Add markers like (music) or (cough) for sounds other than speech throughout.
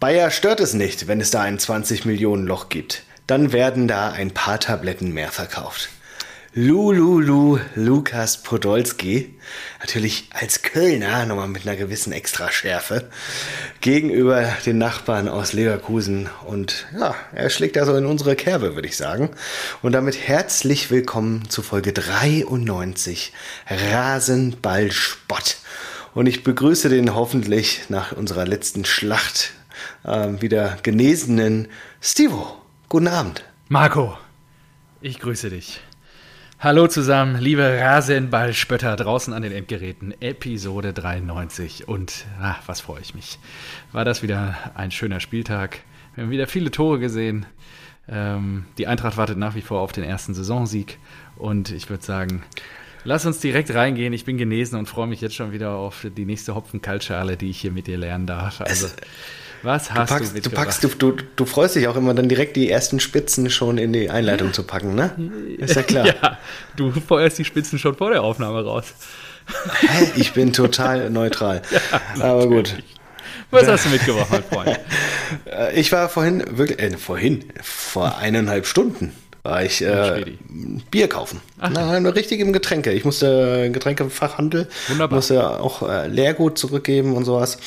Bayer stört es nicht, wenn es da ein 20 Millionen Loch gibt. Dann werden da ein paar Tabletten mehr verkauft. Lululu Lukas Podolski, natürlich als Kölner nochmal mit einer gewissen Extraschärfe, gegenüber den Nachbarn aus Leverkusen. Und ja, er schlägt also in unsere Kerbe, würde ich sagen. Und damit herzlich willkommen zu Folge 93 Rasenballspott. Und ich begrüße den hoffentlich nach unserer letzten Schlacht äh, wieder genesenen Stivo. Guten Abend. Marco, ich grüße dich. Hallo zusammen, liebe Rasenballspötter draußen an den Endgeräten. Episode 93 und ah, was freue ich mich. War das wieder ein schöner Spieltag. Wir haben wieder viele Tore gesehen. Ähm, die Eintracht wartet nach wie vor auf den ersten Saisonsieg und ich würde sagen, lass uns direkt reingehen. Ich bin genesen und freue mich jetzt schon wieder auf die nächste Hopfenkaltschale, die ich hier mit dir lernen darf. Also, es was hast du, packst, du, du packst, du, du, du freust dich auch immer dann direkt die ersten Spitzen schon in die Einleitung zu packen, ne? Ist ja klar. (laughs) ja, du feuerst die Spitzen schon vor der Aufnahme raus. Hä? Ich bin total (laughs) neutral. Ja, Aber gut. Was hast du mitgebracht, mein Freund? (laughs) Ich war vorhin, wirklich, äh, vorhin, vor eineinhalb Stunden war ich äh, Bier kaufen. Ach. Na, richtig im Getränke. Ich musste Getränkefachhandel, Wunderbar. musste auch äh, Leergut zurückgeben und sowas.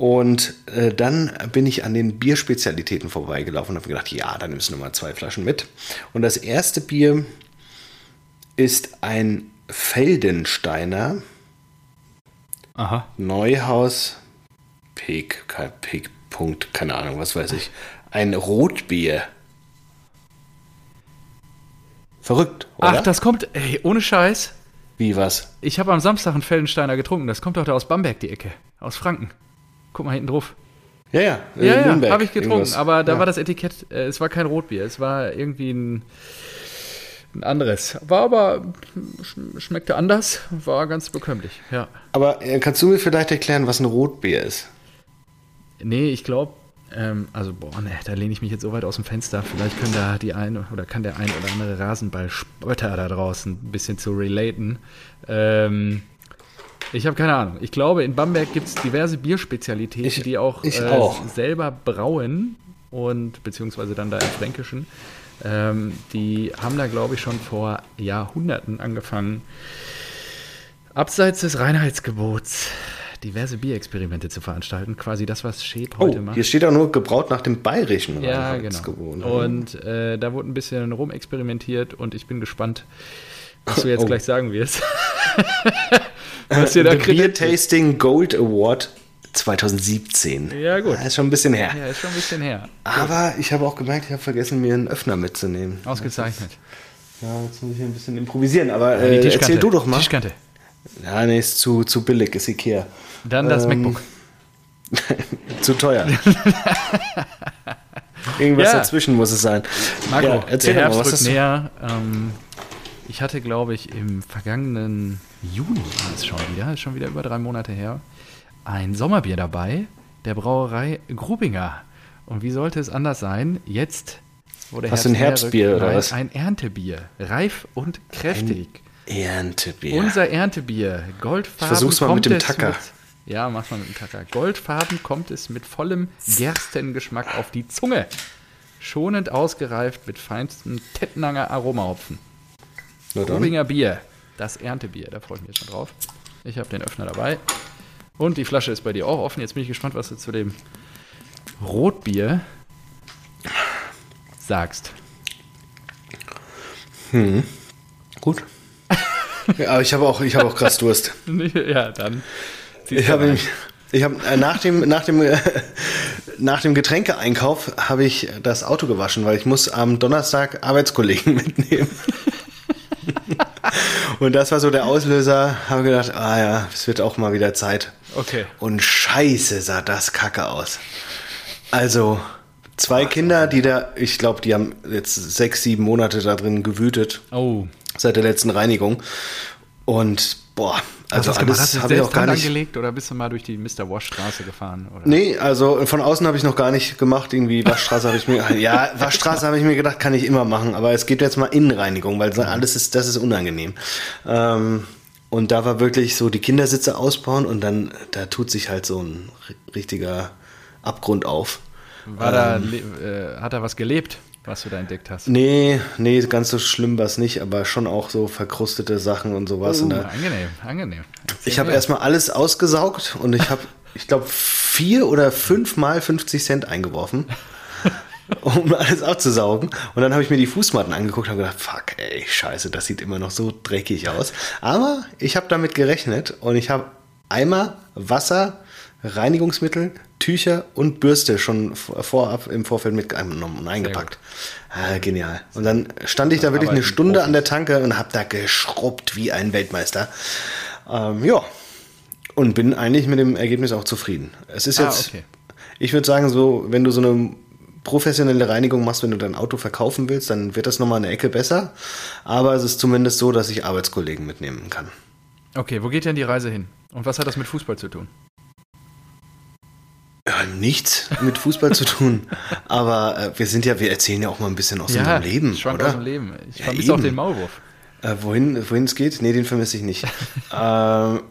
Und äh, dann bin ich an den Bierspezialitäten vorbeigelaufen und habe gedacht, ja, dann nimmst du nochmal zwei Flaschen mit. Und das erste Bier ist ein Feldensteiner. Aha. Neuhaus Peak, Peak, Punkt, keine Ahnung, was weiß ich. Ein Rotbier. Verrückt, oder? Ach, das kommt, ey, ohne Scheiß. Wie was? Ich habe am Samstag einen Feldensteiner getrunken. Das kommt doch da aus Bamberg, die Ecke. Aus Franken. Guck mal hinten drauf. Ja, ja. Äh, ja, ja habe ich getrunken. Irgendwas. Aber da ja. war das Etikett, äh, es war kein Rotbier, es war irgendwie ein, ein anderes. War aber, schmeckte anders, war ganz bekömmlich, ja. Aber äh, kannst du mir vielleicht erklären, was ein Rotbier ist? Nee, ich glaube, ähm, also, boah, ne, da lehne ich mich jetzt so weit aus dem Fenster. Vielleicht können da die eine oder kann der ein oder andere Rasenballspötter da draußen ein bisschen zu relaten. Ähm, ich habe keine Ahnung. Ich glaube, in Bamberg gibt es diverse Bierspezialitäten, ich, die auch, äh, auch, selber brauen und beziehungsweise dann da im Fränkischen. Ähm, die haben da, glaube ich, schon vor Jahrhunderten angefangen, abseits des Reinheitsgebots diverse Bierexperimente zu veranstalten. Quasi das, was Schäb oh, heute macht. Hier steht auch nur gebraut nach dem bayerischen ja, Reinheitsgebot. Genau. Und äh, da wurde ein bisschen rumexperimentiert und ich bin gespannt, was du (laughs) jetzt oh. gleich sagen wirst. Was ihr da The Beer Tasting Gold Award 2017. Ja, gut. Das ist schon ein bisschen her. Ja, ist schon ein bisschen her. Aber ich habe auch gemerkt, ich habe vergessen, mir einen Öffner mitzunehmen. Ausgezeichnet. Ja, jetzt muss ich ein bisschen improvisieren, aber äh, erzähl du doch mal. Tischkante. Ja, nee, ist zu, zu billig, ist Ikea. Dann das ähm, MacBook. (laughs) zu teuer. (laughs) Irgendwas ja. dazwischen muss es sein. Marco, ja, erzähl der Herbst mal, was ist näher. Ähm, ich hatte, glaube ich, im vergangenen Juni war es schon wieder, ist schon wieder über drei Monate her, ein Sommerbier dabei, der Brauerei Grubinger. Und wie sollte es anders sein? Jetzt wurde Was ein Herbstbier oder was? Ein Erntebier, reif und kräftig. Ein Erntebier. Unser Erntebier, goldfarben. Ich versuch's mal mit dem Tacker. Mit, ja, mach mal mit dem Tacker. Goldfarben kommt es mit vollem Gerstengeschmack auf die Zunge. Schonend ausgereift mit feinstem Tettnanger Aromahopfen. Rubinger Bier, das Erntebier, da freue ich mich jetzt schon drauf. Ich habe den Öffner dabei. Und die Flasche ist bei dir auch offen. Jetzt bin ich gespannt, was du zu dem Rotbier sagst. Hm. Gut. (laughs) ja, aber ich habe auch, hab auch krass Durst. (laughs) ja, dann. Ich habe ich habe äh, nach dem nach dem äh, (laughs) nach dem Getränkeeinkauf habe ich das Auto gewaschen, weil ich muss am Donnerstag Arbeitskollegen mitnehmen. (laughs) und das war so der Auslöser. Habe gedacht, ah ja, es wird auch mal wieder Zeit. Okay. Und scheiße sah das kacke aus. Also zwei Ach, Kinder, die da, ich glaube, die haben jetzt sechs, sieben Monate da drin gewütet. Oh. Seit der letzten Reinigung. Und boah, also alles habe ich auch gar nicht angelegt oder bist du mal durch die Mr. Wash Straße gefahren? Oder? Nee, also von außen habe ich noch gar nicht gemacht. Irgendwie Waschstraße habe ich mir, (laughs) ja, Waschstraße habe ich mir gedacht, kann ich immer machen. Aber es geht jetzt mal Innenreinigung, weil alles ist, das ist unangenehm. Ähm, und da war wirklich so die Kindersitze ausbauen und dann, da tut sich halt so ein richtiger Abgrund auf. War ähm, da, äh, hat er was gelebt, was du da entdeckt hast? Nee, nee, ganz so schlimm war es nicht, aber schon auch so verkrustete Sachen und sowas. Uh, und da, angenehm, angenehm. Erzähl ich habe erstmal alles ausgesaugt und ich habe, ich glaube, vier oder fünf Mal 50 Cent eingeworfen. (laughs) um alles abzusaugen. Und dann habe ich mir die Fußmatten angeguckt und gedacht, fuck, ey, scheiße, das sieht immer noch so dreckig aus. Aber ich habe damit gerechnet und ich habe Eimer, Wasser, Reinigungsmittel, Tücher und Bürste schon vorab im Vorfeld mitgenommen und eingepackt. Ah, genial. Und dann stand ich da wirklich eine Stunde an der Tanke und habe da geschrubbt wie ein Weltmeister. Ähm, ja. Und bin eigentlich mit dem Ergebnis auch zufrieden. Es ist ah, jetzt, okay. ich würde sagen, so, wenn du so eine professionelle Reinigung machst, wenn du dein Auto verkaufen willst, dann wird das nochmal eine Ecke besser. Aber es ist zumindest so, dass ich Arbeitskollegen mitnehmen kann. Okay, wo geht denn die Reise hin? Und was hat das mit Fußball zu tun? Nichts mit Fußball zu tun. Aber äh, wir sind ja, wir erzählen ja auch mal ein bisschen aus ja, unserem Leben. Ich oder? aus dem Leben. Ich vermisse ja, auch den Maulwurf. Äh, wohin, wohin es geht? Nee, den vermisse ich nicht. (laughs) äh,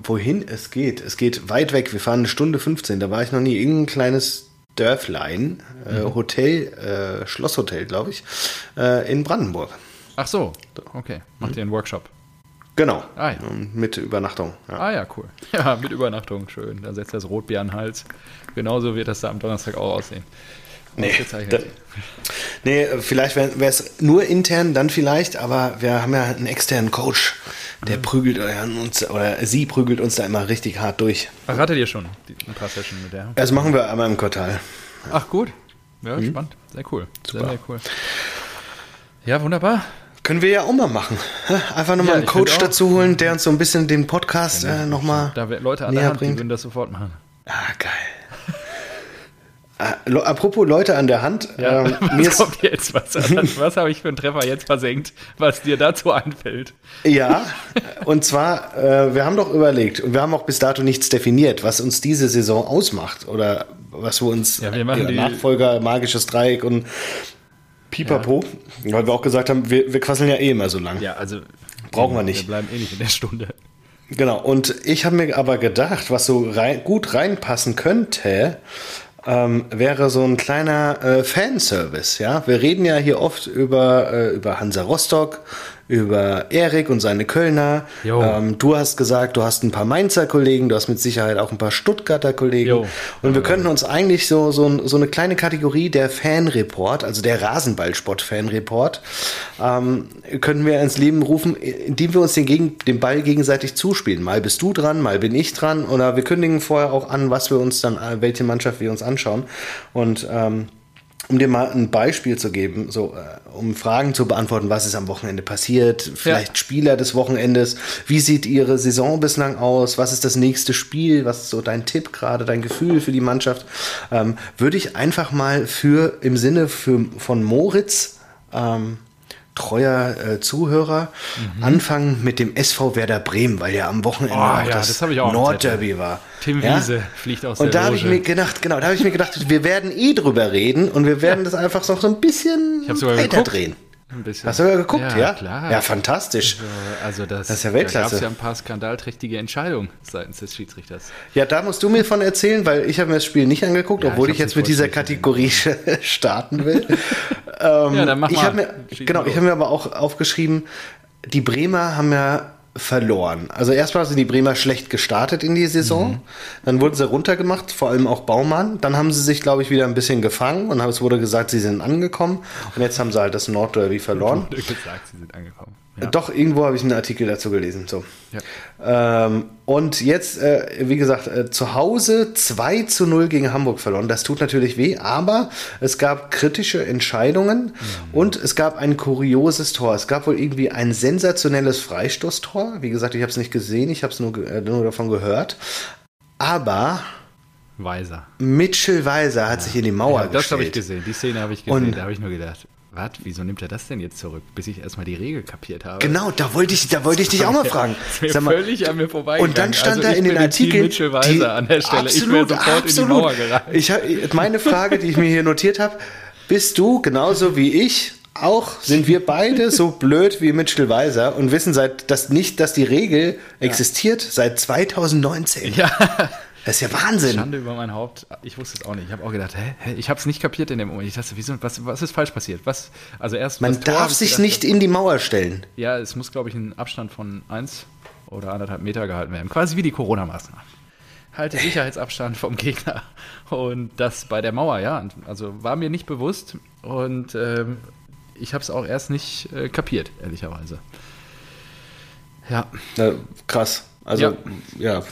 wohin es geht? Es geht weit weg. Wir fahren eine Stunde 15. Da war ich noch nie. Irgendein kleines Dörflein, äh, mhm. Hotel, äh, Schlosshotel, glaube ich, äh, in Brandenburg. Ach so, okay. Macht mhm. ihr einen Workshop? Genau. Ah, ja. Mit Übernachtung. Ja. Ah ja, cool. (laughs) Ja, mit Übernachtung, schön. Da setzt das Rotbier an den Hals. Genauso wird das da am Donnerstag auch aussehen. Nee, da, nee, vielleicht wäre es nur intern, dann vielleicht, aber wir haben ja einen externen Coach, der mhm. prügelt uns, oder sie prügelt uns da immer richtig hart durch. Ach, hattet ihr schon ein paar Sessions mit der? Das machen wir einmal im Quartal. Ach, gut. Ja, mhm. spannend. Sehr cool. Super. Sehr, sehr cool. Ja, wunderbar. Können wir ja auch mal machen. Einfach nochmal ja, einen Coach dazu holen, der uns so ein bisschen den Podcast ja, äh, nochmal. Da Leute an der Hand, bringt. die würden das sofort machen. Ah, geil. (laughs) Äh, apropos Leute an der Hand. Ja, ähm, (laughs) was mir kommt jetzt? Was, was habe ich für einen Treffer jetzt versenkt, was dir dazu (laughs) einfällt? Ja, und zwar, äh, wir haben doch überlegt und wir haben auch bis dato nichts definiert, was uns diese Saison ausmacht oder was wir uns ja, wir machen die Nachfolger, magisches Dreieck und Pipapo, ja. weil wir auch gesagt haben, wir, wir quasseln ja eh immer so lang. Ja, also brauchen wir nicht. Wir bleiben eh nicht in der Stunde. Genau, und ich habe mir aber gedacht, was so rein, gut reinpassen könnte, ähm, wäre so ein kleiner äh, Fanservice. Ja, wir reden ja hier oft über äh, über Hansa Rostock, über Erik und seine Kölner. Ähm, du hast gesagt, du hast ein paar Mainzer Kollegen, du hast mit Sicherheit auch ein paar Stuttgarter Kollegen. Jo. Und wir könnten uns eigentlich so, so, so eine kleine Kategorie der Fanreport, also der Rasenballsport-Fanreport, ähm, können wir ins Leben rufen, indem wir uns den, gegen, den Ball gegenseitig zuspielen. Mal bist du dran, mal bin ich dran. Oder wir kündigen vorher auch an, was wir uns dann, welche Mannschaft wir uns anschauen. Und ähm, um dir mal ein Beispiel zu geben, so äh, um Fragen zu beantworten, was ist am Wochenende passiert, vielleicht ja. Spieler des Wochenendes, wie sieht ihre Saison bislang aus, was ist das nächste Spiel, was ist so dein Tipp gerade, dein Gefühl für die Mannschaft, ähm, würde ich einfach mal für im Sinne für, von Moritz ähm, treuer äh, Zuhörer mhm. anfangen mit dem SV Werder Bremen, weil ja am Wochenende oh, auch ja, das, das Nordderby war. Tim ja? Wiese fliegt aus und der Und da habe ich mir gedacht, genau, da habe ich mir gedacht, wir werden eh drüber reden und wir werden ja. das einfach noch so ein bisschen weiter drehen. Ein bisschen. Hast du ja geguckt, ja? Ja, klar. ja fantastisch. Also, also das, das ist ja Weltklasse. Da gab es ja ein paar skandalträchtige Entscheidungen seitens des Schiedsrichters. Ja, da musst du mir von erzählen, weil ich habe mir das Spiel nicht angeguckt, ja, obwohl ich, ich jetzt mit dieser Kategorie (laughs) starten will. Ähm, ja, dann mach ich mal. Mir, genau, ich habe mir aber auch aufgeschrieben, die Bremer haben ja verloren. Also erstmal sind die Bremer schlecht gestartet in die Saison. Mhm. Dann wurden sie runtergemacht, vor allem auch Baumann. Dann haben sie sich, glaube ich, wieder ein bisschen gefangen und es wurde gesagt, sie sind angekommen. Und jetzt haben sie halt das Nordderby verloren. (laughs) Wurde gesagt, sie sind angekommen. Ja. Doch, irgendwo habe ich einen Artikel dazu gelesen. So. Ja. Ähm, und jetzt, äh, wie gesagt, äh, zu Hause 2 zu 0 gegen Hamburg verloren. Das tut natürlich weh, aber es gab kritische Entscheidungen mhm. und es gab ein kurioses Tor. Es gab wohl irgendwie ein sensationelles Freistoßtor. Wie gesagt, ich habe es nicht gesehen, ich habe es nur, äh, nur davon gehört. Aber Weiser. Mitchell Weiser hat ja. sich in die Mauer ja, das gestellt. Das habe ich gesehen, die Szene habe ich gesehen, und da habe ich nur gedacht, was? Wieso nimmt er das denn jetzt zurück? Bis ich erstmal die Regel kapiert habe. Genau, da wollte ich, da wollte ich dich auch mal (laughs) fragen. Das ist mir völlig an mir vorbei. Und dann stand also da in den Artikeln. Die, an der Stelle. Absolut, ich sofort absolut. in die Mauer gerannt. Ich, meine Frage, die ich mir hier notiert habe, bist du genauso wie ich auch sind wir beide so blöd wie Mitchell Weiser und wissen seit dass nicht, dass die Regel ja. existiert seit 2019. Ja. Das ist ja Wahnsinn. Schande über mein Haupt. Ich wusste es auch nicht. Ich habe auch gedacht, hä, hä? ich habe es nicht kapiert in dem Moment. Ich dachte, wieso, was, was ist falsch passiert? Was, also erst Man darf sich gedacht, nicht in die Mauer stellen. Ja, es muss, glaube ich, ein Abstand von 1 oder anderthalb Meter gehalten werden. Quasi wie die Corona-Maßnahmen. Halte Sicherheitsabstand vom Gegner. Und das bei der Mauer, ja. Also war mir nicht bewusst. Und ähm, ich habe es auch erst nicht äh, kapiert, ehrlicherweise. Ja. ja krass. Also, ja. ja.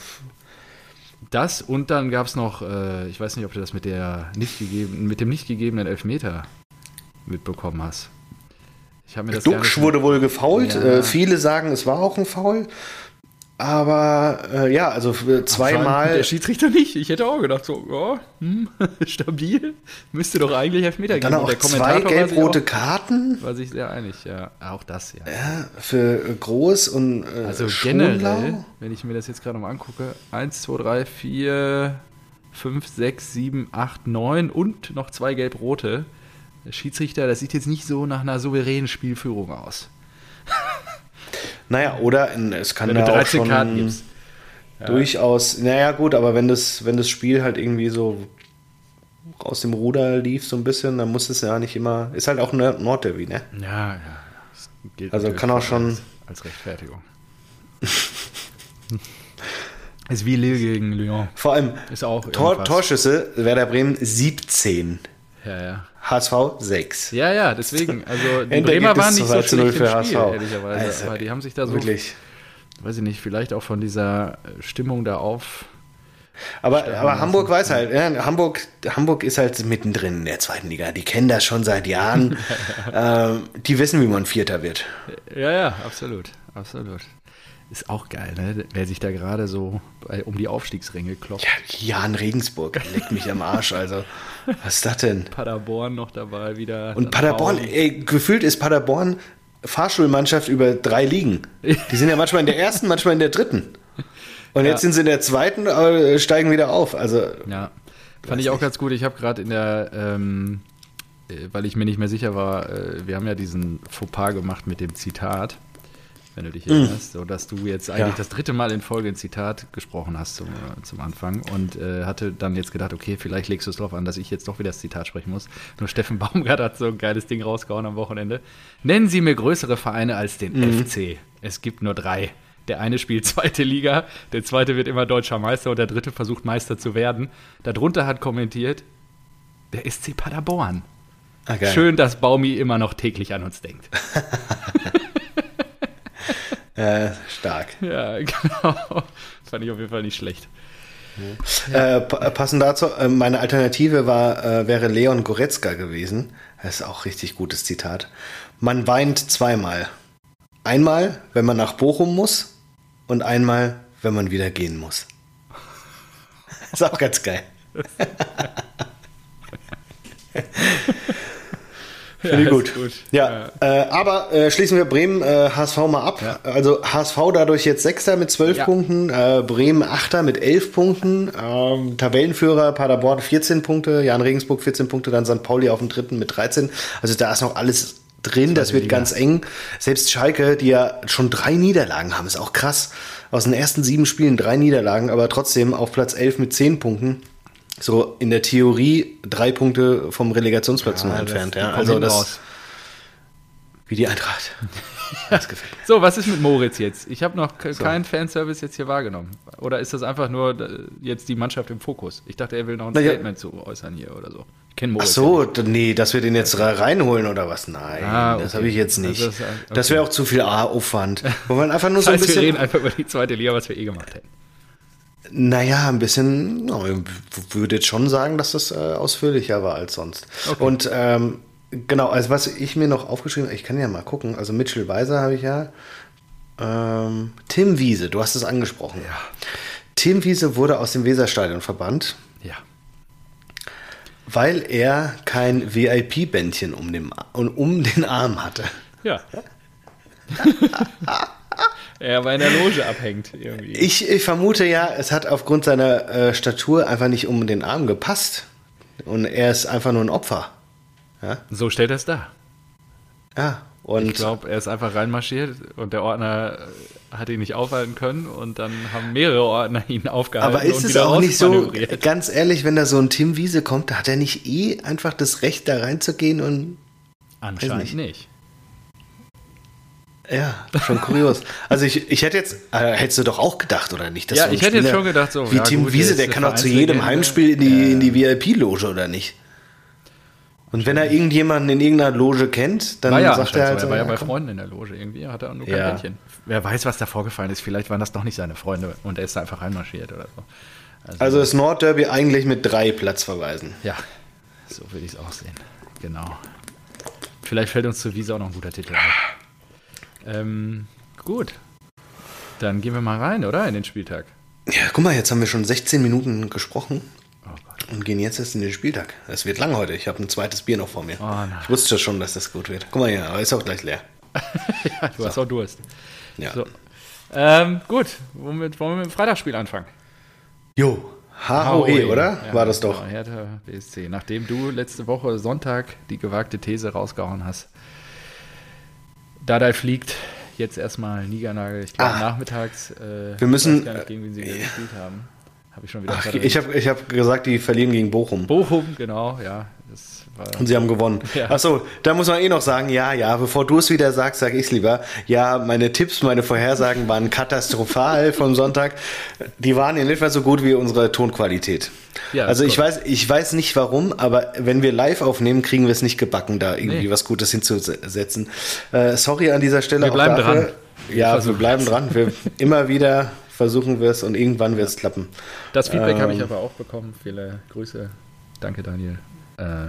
Das und dann gab es noch, äh, ich weiß nicht, ob du das mit, der nicht gegeben, mit dem nicht gegebenen Elfmeter mitbekommen hast. Ich mir das Duxch wurde wohl gefault. Ja. Äh, viele sagen, es war auch ein Foul. Aber äh, ja, also zweimal. Der Schiedsrichter nicht. Ich hätte auch gedacht, so, ja, hm, (laughs) stabil. Müsste doch eigentlich Elfmeter geben. Dann auch der zwei gelb-rote Karten. War sich sehr einig, ja. Auch das, ja. Ja, für Groß und äh, Also generell, wenn ich mir das jetzt gerade mal angucke, 1, 2, 3, 4, 5, 6, 7, 8, 9 und noch zwei gelb-rote. Der Schiedsrichter, das sieht jetzt nicht so nach einer souveränen Spielführung aus. (laughs) Naja, oder in, es kann ja auch schon ja. durchaus, naja gut, aber wenn das, wenn das Spiel halt irgendwie so aus dem Ruder lief so ein bisschen, dann muss es ja nicht immer, ist halt auch ein Nordderby, ne? Ja, ja. also kann auch schon als, als Rechtfertigung. (laughs) ist wie Lille gegen Lyon. Vor allem ist auch Tor, Torschüsse, Werder Bremen 17. Ja, ja. HSV 6. Ja, ja, deswegen. Also die (laughs) Bremer waren nicht so schlecht im Spiel, HSV. ehrlicherweise. Also, aber die haben sich da so, wirklich. weiß ich nicht, vielleicht auch von dieser Stimmung da auf. Aber, aber Hamburg weiß halt, ja, Hamburg, Hamburg ist halt mittendrin in der zweiten Liga. Die kennen das schon seit Jahren. (laughs) ähm, die wissen, wie man Vierter wird. Ja, ja, absolut, absolut. Ist auch geil, ne? Wer sich da gerade so bei, um die Aufstiegsränge klopft. Ja, Jan Regensburg, leckt mich am Arsch, also. Was ist das denn? Paderborn noch dabei wieder. Und Paderborn, ey, gefühlt ist Paderborn Fahrschulmannschaft über drei Ligen. Die sind ja manchmal in der ersten, manchmal in der dritten. Und ja. jetzt sind sie in der zweiten, aber steigen wieder auf. Also, ja, fand ich auch nicht. ganz gut. Ich habe gerade in der, ähm, äh, weil ich mir nicht mehr sicher war, äh, wir haben ja diesen Fauxpas gemacht mit dem Zitat wenn du dich erinnerst, mm. so dass du jetzt eigentlich ja. das dritte Mal in Folge ein Zitat gesprochen hast zum, äh, zum Anfang und äh, hatte dann jetzt gedacht, okay, vielleicht legst du es drauf an, dass ich jetzt doch wieder das Zitat sprechen muss. Nur Steffen Baumgart hat so ein geiles Ding rausgehauen am Wochenende. Nennen Sie mir größere Vereine als den mm. FC. Es gibt nur drei. Der eine spielt zweite Liga, der zweite wird immer deutscher Meister und der dritte versucht Meister zu werden. Darunter hat kommentiert der SC Paderborn. Ah, Schön, dass Baumi immer noch täglich an uns denkt. (laughs) Äh, stark. (laughs) Ja, genau. Fand ich auf jeden Fall nicht schlecht. Ja. Äh, passend dazu, äh, meine Alternative war, äh, wäre Leon Goretzka gewesen. Das ist auch richtig gutes Zitat. Man weint zweimal. Einmal, wenn man nach Bochum muss und einmal, wenn man wieder gehen muss. (laughs) ist auch ganz geil. (laughs) Finde ich gut. gut. Ja, ja. Äh, aber äh, schließen wir Bremen äh, HSV mal ab. Ja. Also HSV dadurch jetzt Sechster mit zwölf. Punkten, äh, Bremen Achter mit elf Punkten, ähm, Tabellenführer Paderborn 14 Punkte, Jan Regensburg 14 Punkte, dann St. Pauli auf dem dritten mit 13. Also da ist noch alles drin, das, das wird ganz eng. Selbst Schalke, die ja schon drei Niederlagen haben, ist auch krass. Aus den ersten sieben Spielen drei Niederlagen, aber trotzdem auf Platz elf mit zehn Punkten so in der Theorie drei Punkte vom Relegationsplatz ja, entfernt. Ja. Also das raus. wie die Eintracht. (laughs) das gefällt mir. So, was ist mit Moritz jetzt? Ich habe noch so. keinen Fanservice jetzt hier wahrgenommen. Oder ist das einfach nur äh, jetzt die Mannschaft im Fokus? Ich dachte, er will noch ein Statement ja. zu äußern hier oder so. Ich kenne Moritz. Ach so, ja nee, dass wir den jetzt reinholen oder was? Nein, ah, okay. das habe ich jetzt nicht. Also das, okay. das wäre auch zu viel Aufwand. Wo man einfach (laughs) nur so ein bisschen. Wir reden einfach über die zweite Liga, was wir eh gemacht hätten. Naja, ein bisschen, ich würde jetzt schon sagen, dass das äh, ausführlicher war als sonst. Okay. Und ähm, genau, also was ich mir noch aufgeschrieben habe, ich kann ja mal gucken, also Mitchell Weiser habe ich ja. Ähm, Tim Wiese, du hast es angesprochen. Ja. Tim Wiese wurde aus dem Weserstadion verbannt. Ja. Weil er kein VIP-Bändchen um, um den Arm hatte. Ja. (laughs) er aber in der Loge abhängt irgendwie. Ich, ich vermute ja, es hat aufgrund seiner äh, Statur einfach nicht um den Arm gepasst. Und er ist einfach nur ein Opfer. Ja? So stellt er es dar. Ja, Und ich glaube, er ist einfach reinmarschiert und der Ordner hat ihn nicht aufhalten können und dann haben mehrere Ordner ihn aufgehalten. Aber ist es auch nicht so, ganz ehrlich, wenn da so ein Tim Wiese kommt, da hat er nicht eh einfach das Recht, da reinzugehen und. Anscheinend nicht. nicht. Ja, schon kurios. Also ich, ich hätte jetzt, äh, hättest du doch auch gedacht, oder nicht? ja, ich hätte jetzt schon gedacht, so. Wie ja, Tim gut, Wiese, der kann doch zu jedem Heimspiel in die, in die VIP-Loge, oder nicht? Und wenn er irgendjemanden in irgendeiner Loge kennt, dann ja, sagt er halt. Er war ja bei Freunden in der Loge irgendwie, hat er nur kein ja. Mädchen. Wer weiß, was da vorgefallen ist. Vielleicht waren das doch nicht seine Freunde und er ist da einfach reinmarschiert oder so. Also, also ist Nordderby eigentlich mit drei Platzverweisen. Ja, so würde ich es auch sehen. Genau. Vielleicht fällt uns zu Wiese auch noch ein guter Titel ein. Ähm, gut. Dann gehen wir mal rein, oder? In den Spieltag. Ja, guck mal, jetzt haben wir schon 16 Minuten gesprochen. Oh und gehen jetzt erst in den Spieltag. Es wird lang heute. Ich habe ein zweites Bier noch vor mir. Oh ich wusste schon, dass das gut wird. Guck mal hier, aber ist auch gleich leer. (laughs) ja, du so. hast auch Durst. Ja. So. Ähm, gut, womit wollen wir mit dem Freitagsspiel anfangen? Jo, HOE, oder? Ja, War das doch. Genau, Hertha BSC. Nachdem du letzte Woche Sonntag die gewagte These rausgehauen hast, Dadai fliegt, jetzt erstmal Niegernagel, ich glaube ah, nachmittags. Äh, wir müssen. Nicht, gegen wen sie äh, gespielt haben. Habe ich schon wieder. Ach, ich habe ich hab gesagt, die verlieren gegen Bochum. Bochum, genau, ja. Und sie haben gewonnen. Ja. Achso, da muss man eh noch sagen, ja, ja, bevor du es wieder sagst, sage ich es lieber. Ja, meine Tipps, meine Vorhersagen waren katastrophal (laughs) vom Sonntag. Die waren in etwa so gut wie unsere Tonqualität. Ja, also ich weiß, ich weiß nicht warum, aber wenn wir live aufnehmen, kriegen wir es nicht gebacken, da irgendwie nee. was Gutes hinzusetzen. Äh, sorry an dieser Stelle. Wir bleiben dafür. dran. Ja, wir bleiben dran. Wir (laughs) immer wieder versuchen wir es und irgendwann wird es klappen. Das Feedback ähm, habe ich aber auch bekommen. Viele Grüße. Danke, Daniel. Äh,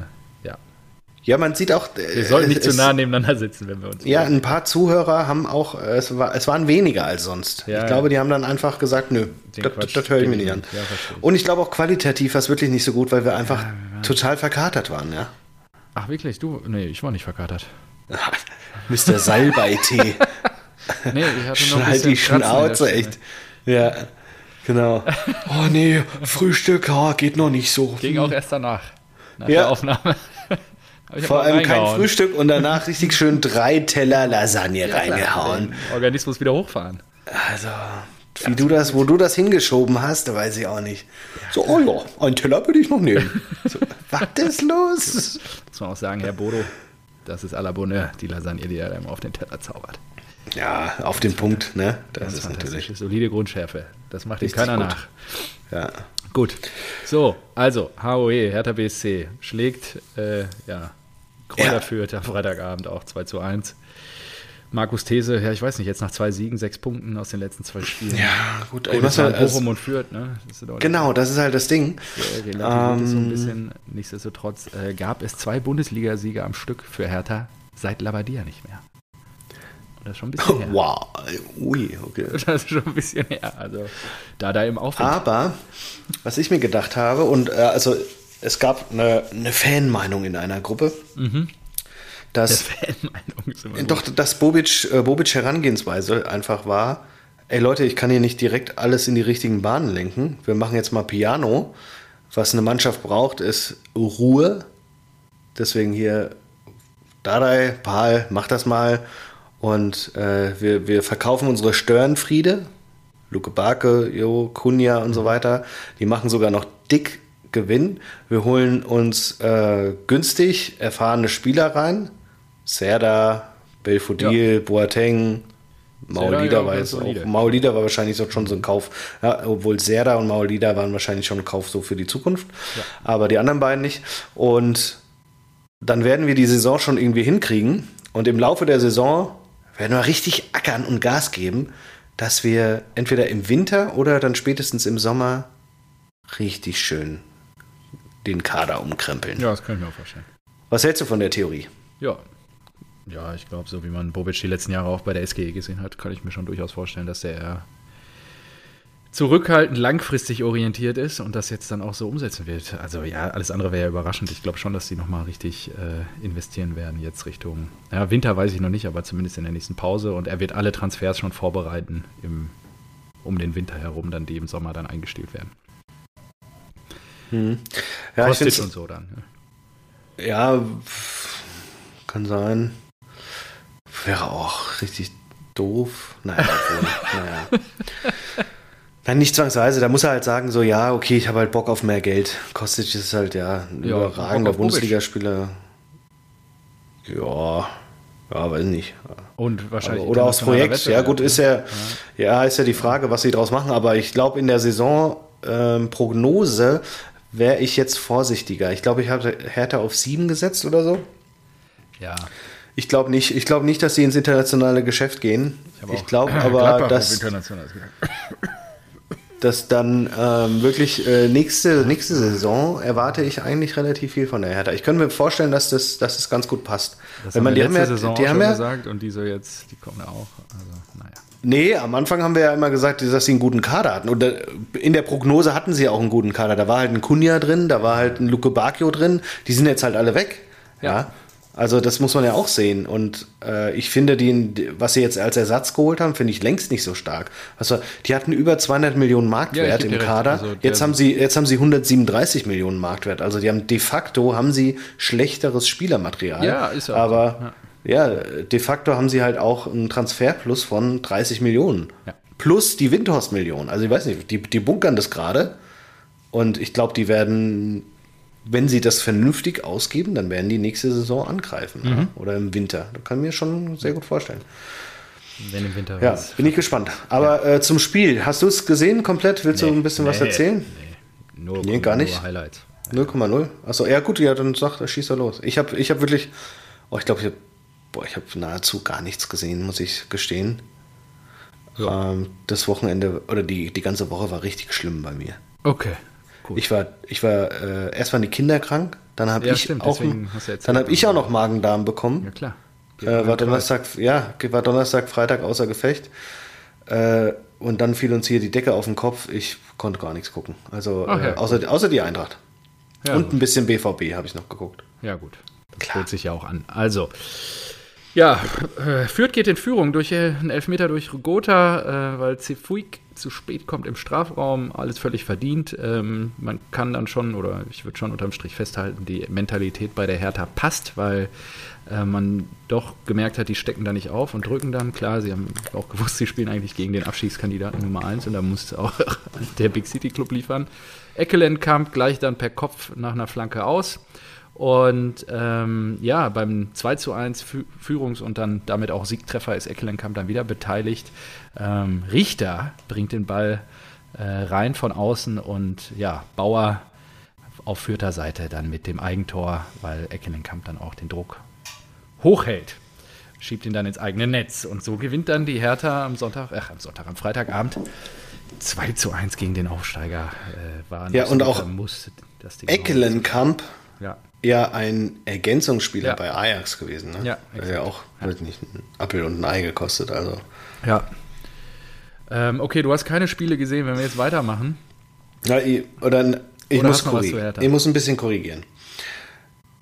ja. Man sieht auch. Wir sollten nicht zu nah nebeneinander sitzen, wenn wir uns. Ja, ein paar Zuhörer haben auch, es, war, es waren weniger als sonst. Ja, ich glaube, die haben dann einfach gesagt, nö, das, das höre ich mir nicht an. Ja, und ich glaube auch qualitativ war es wirklich nicht so gut, weil wir einfach ja, total verkatert waren, ja. Ach, wirklich? Du? Nee, ich war nicht verkatert. (laughs) Mr. Salbei-Tee. (laughs) nee, ich hatte noch Schneid die Schnauze, echt. Ja, genau. (laughs) Oh nee, Frühstück oh, geht noch nicht so. Ging auch erst danach, nach ja. der Aufnahme. Vor allem kein Frühstück und danach richtig schön drei Teller Lasagne ja, reingehauen. Organismus wieder hochfahren. Also, wie ja, du das, wo du das hingeschoben hast, weiß ich auch nicht. So, oh ja, einen Teller würde ich noch nehmen. So, (laughs) was ist los? Muss man auch sagen, Herr Bodo, das ist à la Bonheur, die Lasagne, die er auf den Teller zaubert. Ja, auf den Punkt, ne? Das, das ist natürlich. Solide Grundschärfe. Das macht ihm keiner gut. nach. Ja. Gut. So, also, HOE, Hertha BSC, schlägt, äh, ja, Kräuter ja. führt am Freitagabend auch 2 zu 1. Markus These, ja, ich weiß nicht, jetzt nach zwei Siegen, sechs Punkten aus den letzten zwei Spielen. Ja, gut. Ey, was halt Bochum und führt, ne? Das genau, das ist halt das Ding. Ja, ähm, so ein bisschen. Nichtsdestotrotz äh, gab es zwei Bundesligasieger am Stück für Hertha seit Labadia nicht mehr. Das ist schon ein bisschen her. Wow. Ui, okay. (laughs) Das ist schon ein bisschen her. Also, da da im Aufwind. Aber, was ich mir gedacht habe, und äh, also es gab eine, eine Fanmeinung in einer Gruppe, mhm. dass, doch, dass Bobic, äh, Bobic Herangehensweise einfach war, ey Leute, ich kann hier nicht direkt alles in die richtigen Bahnen lenken. Wir machen jetzt mal Piano. Was eine Mannschaft braucht, ist Ruhe. Deswegen hier, Dadai, Paul, mach das mal. Und äh, wir, wir verkaufen unsere Störenfriede, Luke Barke, Jo, Kunja und so weiter. Die machen sogar noch dick Gewinn. Wir holen uns äh, günstig erfahrene Spieler rein. Serda, Belfodil, ja. Boateng, Maulida war jetzt auch, Maulida war wahrscheinlich schon so ein Kauf, ja, obwohl Serda und Maulida waren wahrscheinlich schon ein Kauf so für die Zukunft, ja. aber die anderen beiden nicht. Und dann werden wir die Saison schon irgendwie hinkriegen und im Laufe der Saison werden wir richtig ackern und Gas geben, dass wir entweder im Winter oder dann spätestens im Sommer richtig schön den Kader umkrempeln. Ja, das kann ich mir auch vorstellen. Was hältst du von der Theorie? Ja. Ja, ich glaube, so wie man Bobic die letzten Jahre auch bei der SGE gesehen hat, kann ich mir schon durchaus vorstellen, dass der zurückhaltend langfristig orientiert ist und das jetzt dann auch so umsetzen wird. Also ja, alles andere wäre ja überraschend. Ich glaube schon, dass sie nochmal richtig äh, investieren werden jetzt Richtung, ja, Winter weiß ich noch nicht, aber zumindest in der nächsten Pause und er wird alle Transfers schon vorbereiten im, um den Winter herum, dann die im Sommer dann eingestellt werden. Hm. Ja, Kostet und so dann. Ne? Ja, kann sein. wäre auch richtig doof. Naja, (laughs) naja. Nein, nicht zwangsweise. Da muss er halt sagen, so, ja, okay, ich habe halt Bock auf mehr Geld. Kostic ist halt, ja, ein ja, überragender Bundesligaspieler. Ja, ja, weiß nicht. Und wahrscheinlich. Aber, oder aufs Projekt. Ja, gut, ist ja, ja, ist ja die Frage, was sie draus machen. Aber ich glaube, in der Saisonprognose ähm, wäre ich jetzt vorsichtiger. Ich glaube, ich habe Hertha auf sieben gesetzt oder so. Ja. Ich glaube nicht. Ich glaube nicht, dass sie ins internationale Geschäft gehen. Ich, ich glaube (laughs) aber, dass dass dann ähm, wirklich äh, nächste, nächste Saison erwarte ich eigentlich relativ viel von der Hertha. Ich könnte mir vorstellen, dass das, dass das ganz gut passt. Das Wenn man die letzte haben ja, Saison die haben ja gesagt und die so jetzt, die kommen ja auch. Also, naja. Nee, am Anfang haben wir ja immer gesagt, dass sie einen guten Kader hatten. Und äh, in der Prognose hatten sie auch einen guten Kader. Da war halt ein Kunja drin, da war halt ein Luke Bacchio drin. Die sind jetzt halt alle weg. ja. ja. Also das muss man ja auch sehen. Und äh, ich finde, die, was sie jetzt als Ersatz geholt haben, finde ich längst nicht so stark. Also die hatten über 200 Millionen Marktwert ja, im Kader. Also jetzt haben sie jetzt haben sie 137 Millionen Marktwert. Also die haben de facto haben sie schlechteres Spielermaterial. Ja, ist auch. Aber ja. Ja. de facto haben sie halt auch einen Transferplus von 30 Millionen. Ja. Plus die Windhorst-Millionen. Also ich weiß nicht, die, die bunkern das gerade. Und ich glaube, die werden wenn sie das vernünftig ausgeben, dann werden die nächste Saison angreifen. Mhm. Ja? Oder im Winter. Das kann ich mir schon sehr gut vorstellen. Wenn im Winter Ja, bin ich gespannt. Aber ja. äh, zum Spiel, hast du es gesehen komplett? Willst nee, du ein bisschen nee, was erzählen? Nee, nur, nee gar nicht. 0,0. Achso, ja gut, ja, dann sag, schieß er los. Ich habe ich hab wirklich, oh, ich glaube, ich habe hab nahezu gar nichts gesehen, muss ich gestehen. Ja. Ähm, das Wochenende oder die, die ganze Woche war richtig schlimm bei mir. Okay. Cool. Ich war, ich war äh, erst waren die Kinder krank, dann habe ja, ich stimmt, auch, dann habe ich auch noch Magen-Darm bekommen. Ja klar. Äh, war Donnerstag, ja, war Donnerstag, Freitag außer Gefecht. Äh, und dann fiel uns hier die Decke auf den Kopf. Ich konnte gar nichts gucken. Also okay. äh, außer, außer die Eintracht. Ja, und gut. ein bisschen BVB habe ich noch geguckt. Ja, gut. Das Klar. sich ja auch an. Also, ja, äh, Fürth geht in Führung durch einen Elfmeter durch Rugota, äh, weil Cefuig zu spät kommt im Strafraum, alles völlig verdient. Ähm, man kann dann schon, oder ich würde schon unterm Strich festhalten, die Mentalität bei der Hertha passt, weil äh, man doch gemerkt hat, die stecken da nicht auf und drücken dann. Klar, sie haben auch gewusst, sie spielen eigentlich gegen den Abschiedskandidaten Nummer 1 und da muss auch (laughs) der Big City Club liefern. Eckelenkamp gleich dann per Kopf nach einer Flanke aus. Und ähm, ja, beim 2 zu 1 Führungs- und dann damit auch Siegtreffer ist Eckelenkamp dann wieder beteiligt. Ähm, Richter bringt den Ball äh, rein von außen und ja, Bauer auf Fürther Seite dann mit dem Eigentor, weil Eckelenkamp dann auch den Druck hochhält. Schiebt ihn dann ins eigene Netz. Und so gewinnt dann die Hertha am Sonntag, ach, am Sonntag, am Freitagabend 2 zu 1 gegen den Aufsteiger. Äh, war ja, und auch muss, Eckelenkamp ja ja ein Ergänzungsspieler ja. bei Ajax gewesen. Ne? Ja, exakt. ja auch ja. nicht ein Appel und ein Ei gekostet. Also. Ja. Ähm, okay, du hast keine Spiele gesehen, wenn wir jetzt weitermachen. Ja, ich, oder ich, oder muss ich muss ein bisschen korrigieren.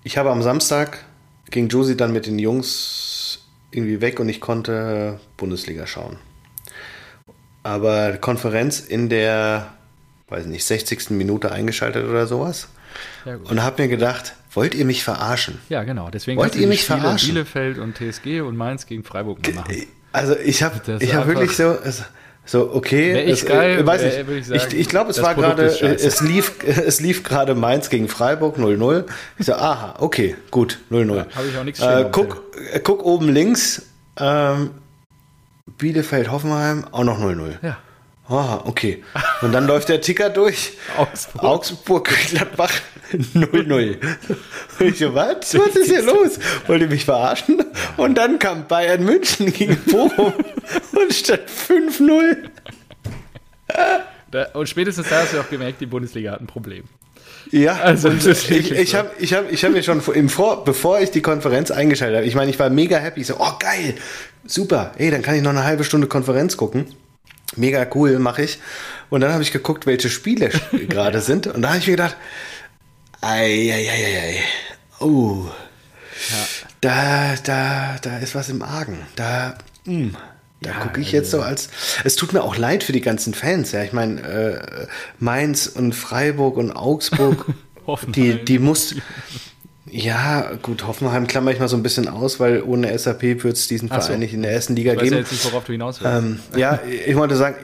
Ich habe am Samstag ging Josie dann mit den Jungs irgendwie weg und ich konnte Bundesliga schauen. Aber Konferenz in der, weiß nicht, 60. Minute eingeschaltet oder sowas. Und habe mir gedacht, Wollt ihr mich verarschen? Ja, genau. Deswegen Wollt ihr mich Spiele verarschen? Bielefeld und TSG und Mainz gegen Freiburg machen. Also ich habe ich hab wirklich so so okay, ich geil, äh, weiß ich, ich, sagen, ich, ich glaube, es war gerade es lief (laughs) es lief gerade Mainz gegen Freiburg 0-0. Ich so aha, okay, gut, 0-0. Ja, habe ich auch nichts äh, guck, äh, guck oben links ähm, Bielefeld Hoffenheim auch noch 0-0. Ja. Ah, okay. Und dann läuft der Ticker durch. Augsburg. Augsburg, Gladbach 0-0. Ich so, was? Was ist hier los? Wollt ihr mich verarschen? Und dann kam Bayern München gegen Bochum und statt 5-0. Und spätestens da hast du auch gemerkt, die Bundesliga hat ein Problem. Ja, also ich, ich habe ich hab, ich hab mir schon im Vor, bevor ich die Konferenz eingeschaltet habe, ich meine, ich war mega happy. Ich so, oh geil, super, ey, dann kann ich noch eine halbe Stunde Konferenz gucken. Mega cool, mache ich. Und dann habe ich geguckt, welche Spiele (laughs) gerade sind. Und da habe ich mir gedacht, ei, ei, ei, ei. Oh. Ja. Da, da, da ist was im Argen. Da, mh, hm, da ja, gucke ich jetzt so also als. Es tut mir auch leid für die ganzen Fans. Ja, ich meine, äh, Mainz und Freiburg und Augsburg, (laughs) die, die muss. Ja, gut, Hoffenheim klammer ich mal so ein bisschen aus, weil ohne SAP wird es diesen Verein so. nicht in der ersten Liga ich weiß geben. Ja jetzt nicht, worauf du hinaus willst. Ähm, ja, ich wollte sagen,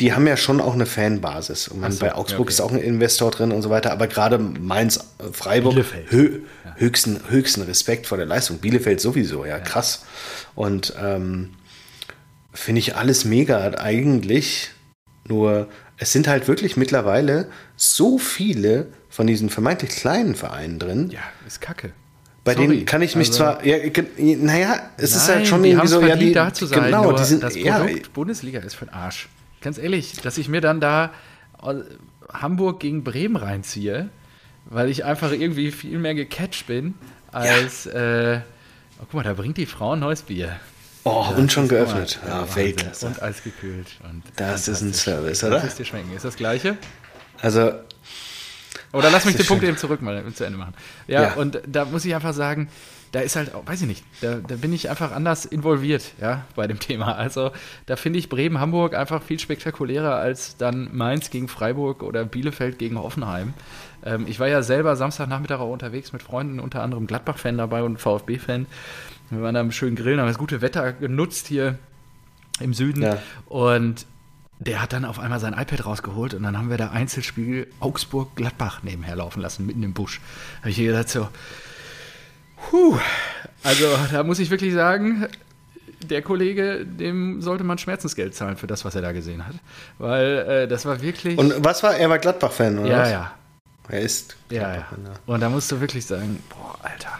die haben ja schon auch eine Fanbasis. Und man, so, bei Augsburg okay. ist auch ein Investor drin und so weiter, aber gerade Mainz, äh, Freiburg, hö ja. höchsten, höchsten Respekt vor der Leistung. Bielefeld sowieso, ja, ja. krass. Und ähm, finde ich alles mega eigentlich. Nur es sind halt wirklich mittlerweile so viele von diesen vermeintlich kleinen Vereinen drin. Ja, ist kacke. Bei Sorry, denen kann ich mich also, zwar, ja, naja, es nein, ist halt schon irgendwie so, ja, die, da zu sein, genau, die sind, das Produkt ja, Bundesliga ist für den Arsch. Ganz ehrlich, dass ich mir dann da äh, Hamburg gegen Bremen reinziehe, weil ich einfach irgendwie viel mehr gecatcht bin, als, ja. äh, oh, guck mal, da bringt die Frau ein neues Bier. Oh, das und schon geöffnet. Ja, ja Weltklasse. Und eisgekühlt. Und das ist ein Service, oder? Das dir schmecken. Ist das gleiche? Also. Oder lass mich den Punkt eben zurück mal zu Ende machen. Ja, ja, und da muss ich einfach sagen, da ist halt, weiß ich nicht, da, da, bin ich einfach anders involviert, ja, bei dem Thema. Also da finde ich Bremen-Hamburg einfach viel spektakulärer als dann Mainz gegen Freiburg oder Bielefeld gegen Hoffenheim. Ähm, ich war ja selber Samstagnachmittag auch unterwegs mit Freunden, unter anderem Gladbach-Fan dabei und VfB-Fan. Wir waren da im schönen Grillen, haben das gute Wetter genutzt hier im Süden. Ja. Und der hat dann auf einmal sein iPad rausgeholt und dann haben wir da Einzelspiel Augsburg-Gladbach nebenher laufen lassen, mitten im Busch. Da habe ich gedacht so, puh, also da muss ich wirklich sagen, der Kollege, dem sollte man Schmerzensgeld zahlen für das, was er da gesehen hat. Weil äh, das war wirklich. Und was war, er war Gladbach-Fan, oder? Ja, was? ja. Er ist. Ja, ja. Und da musst du wirklich sagen, boah, Alter,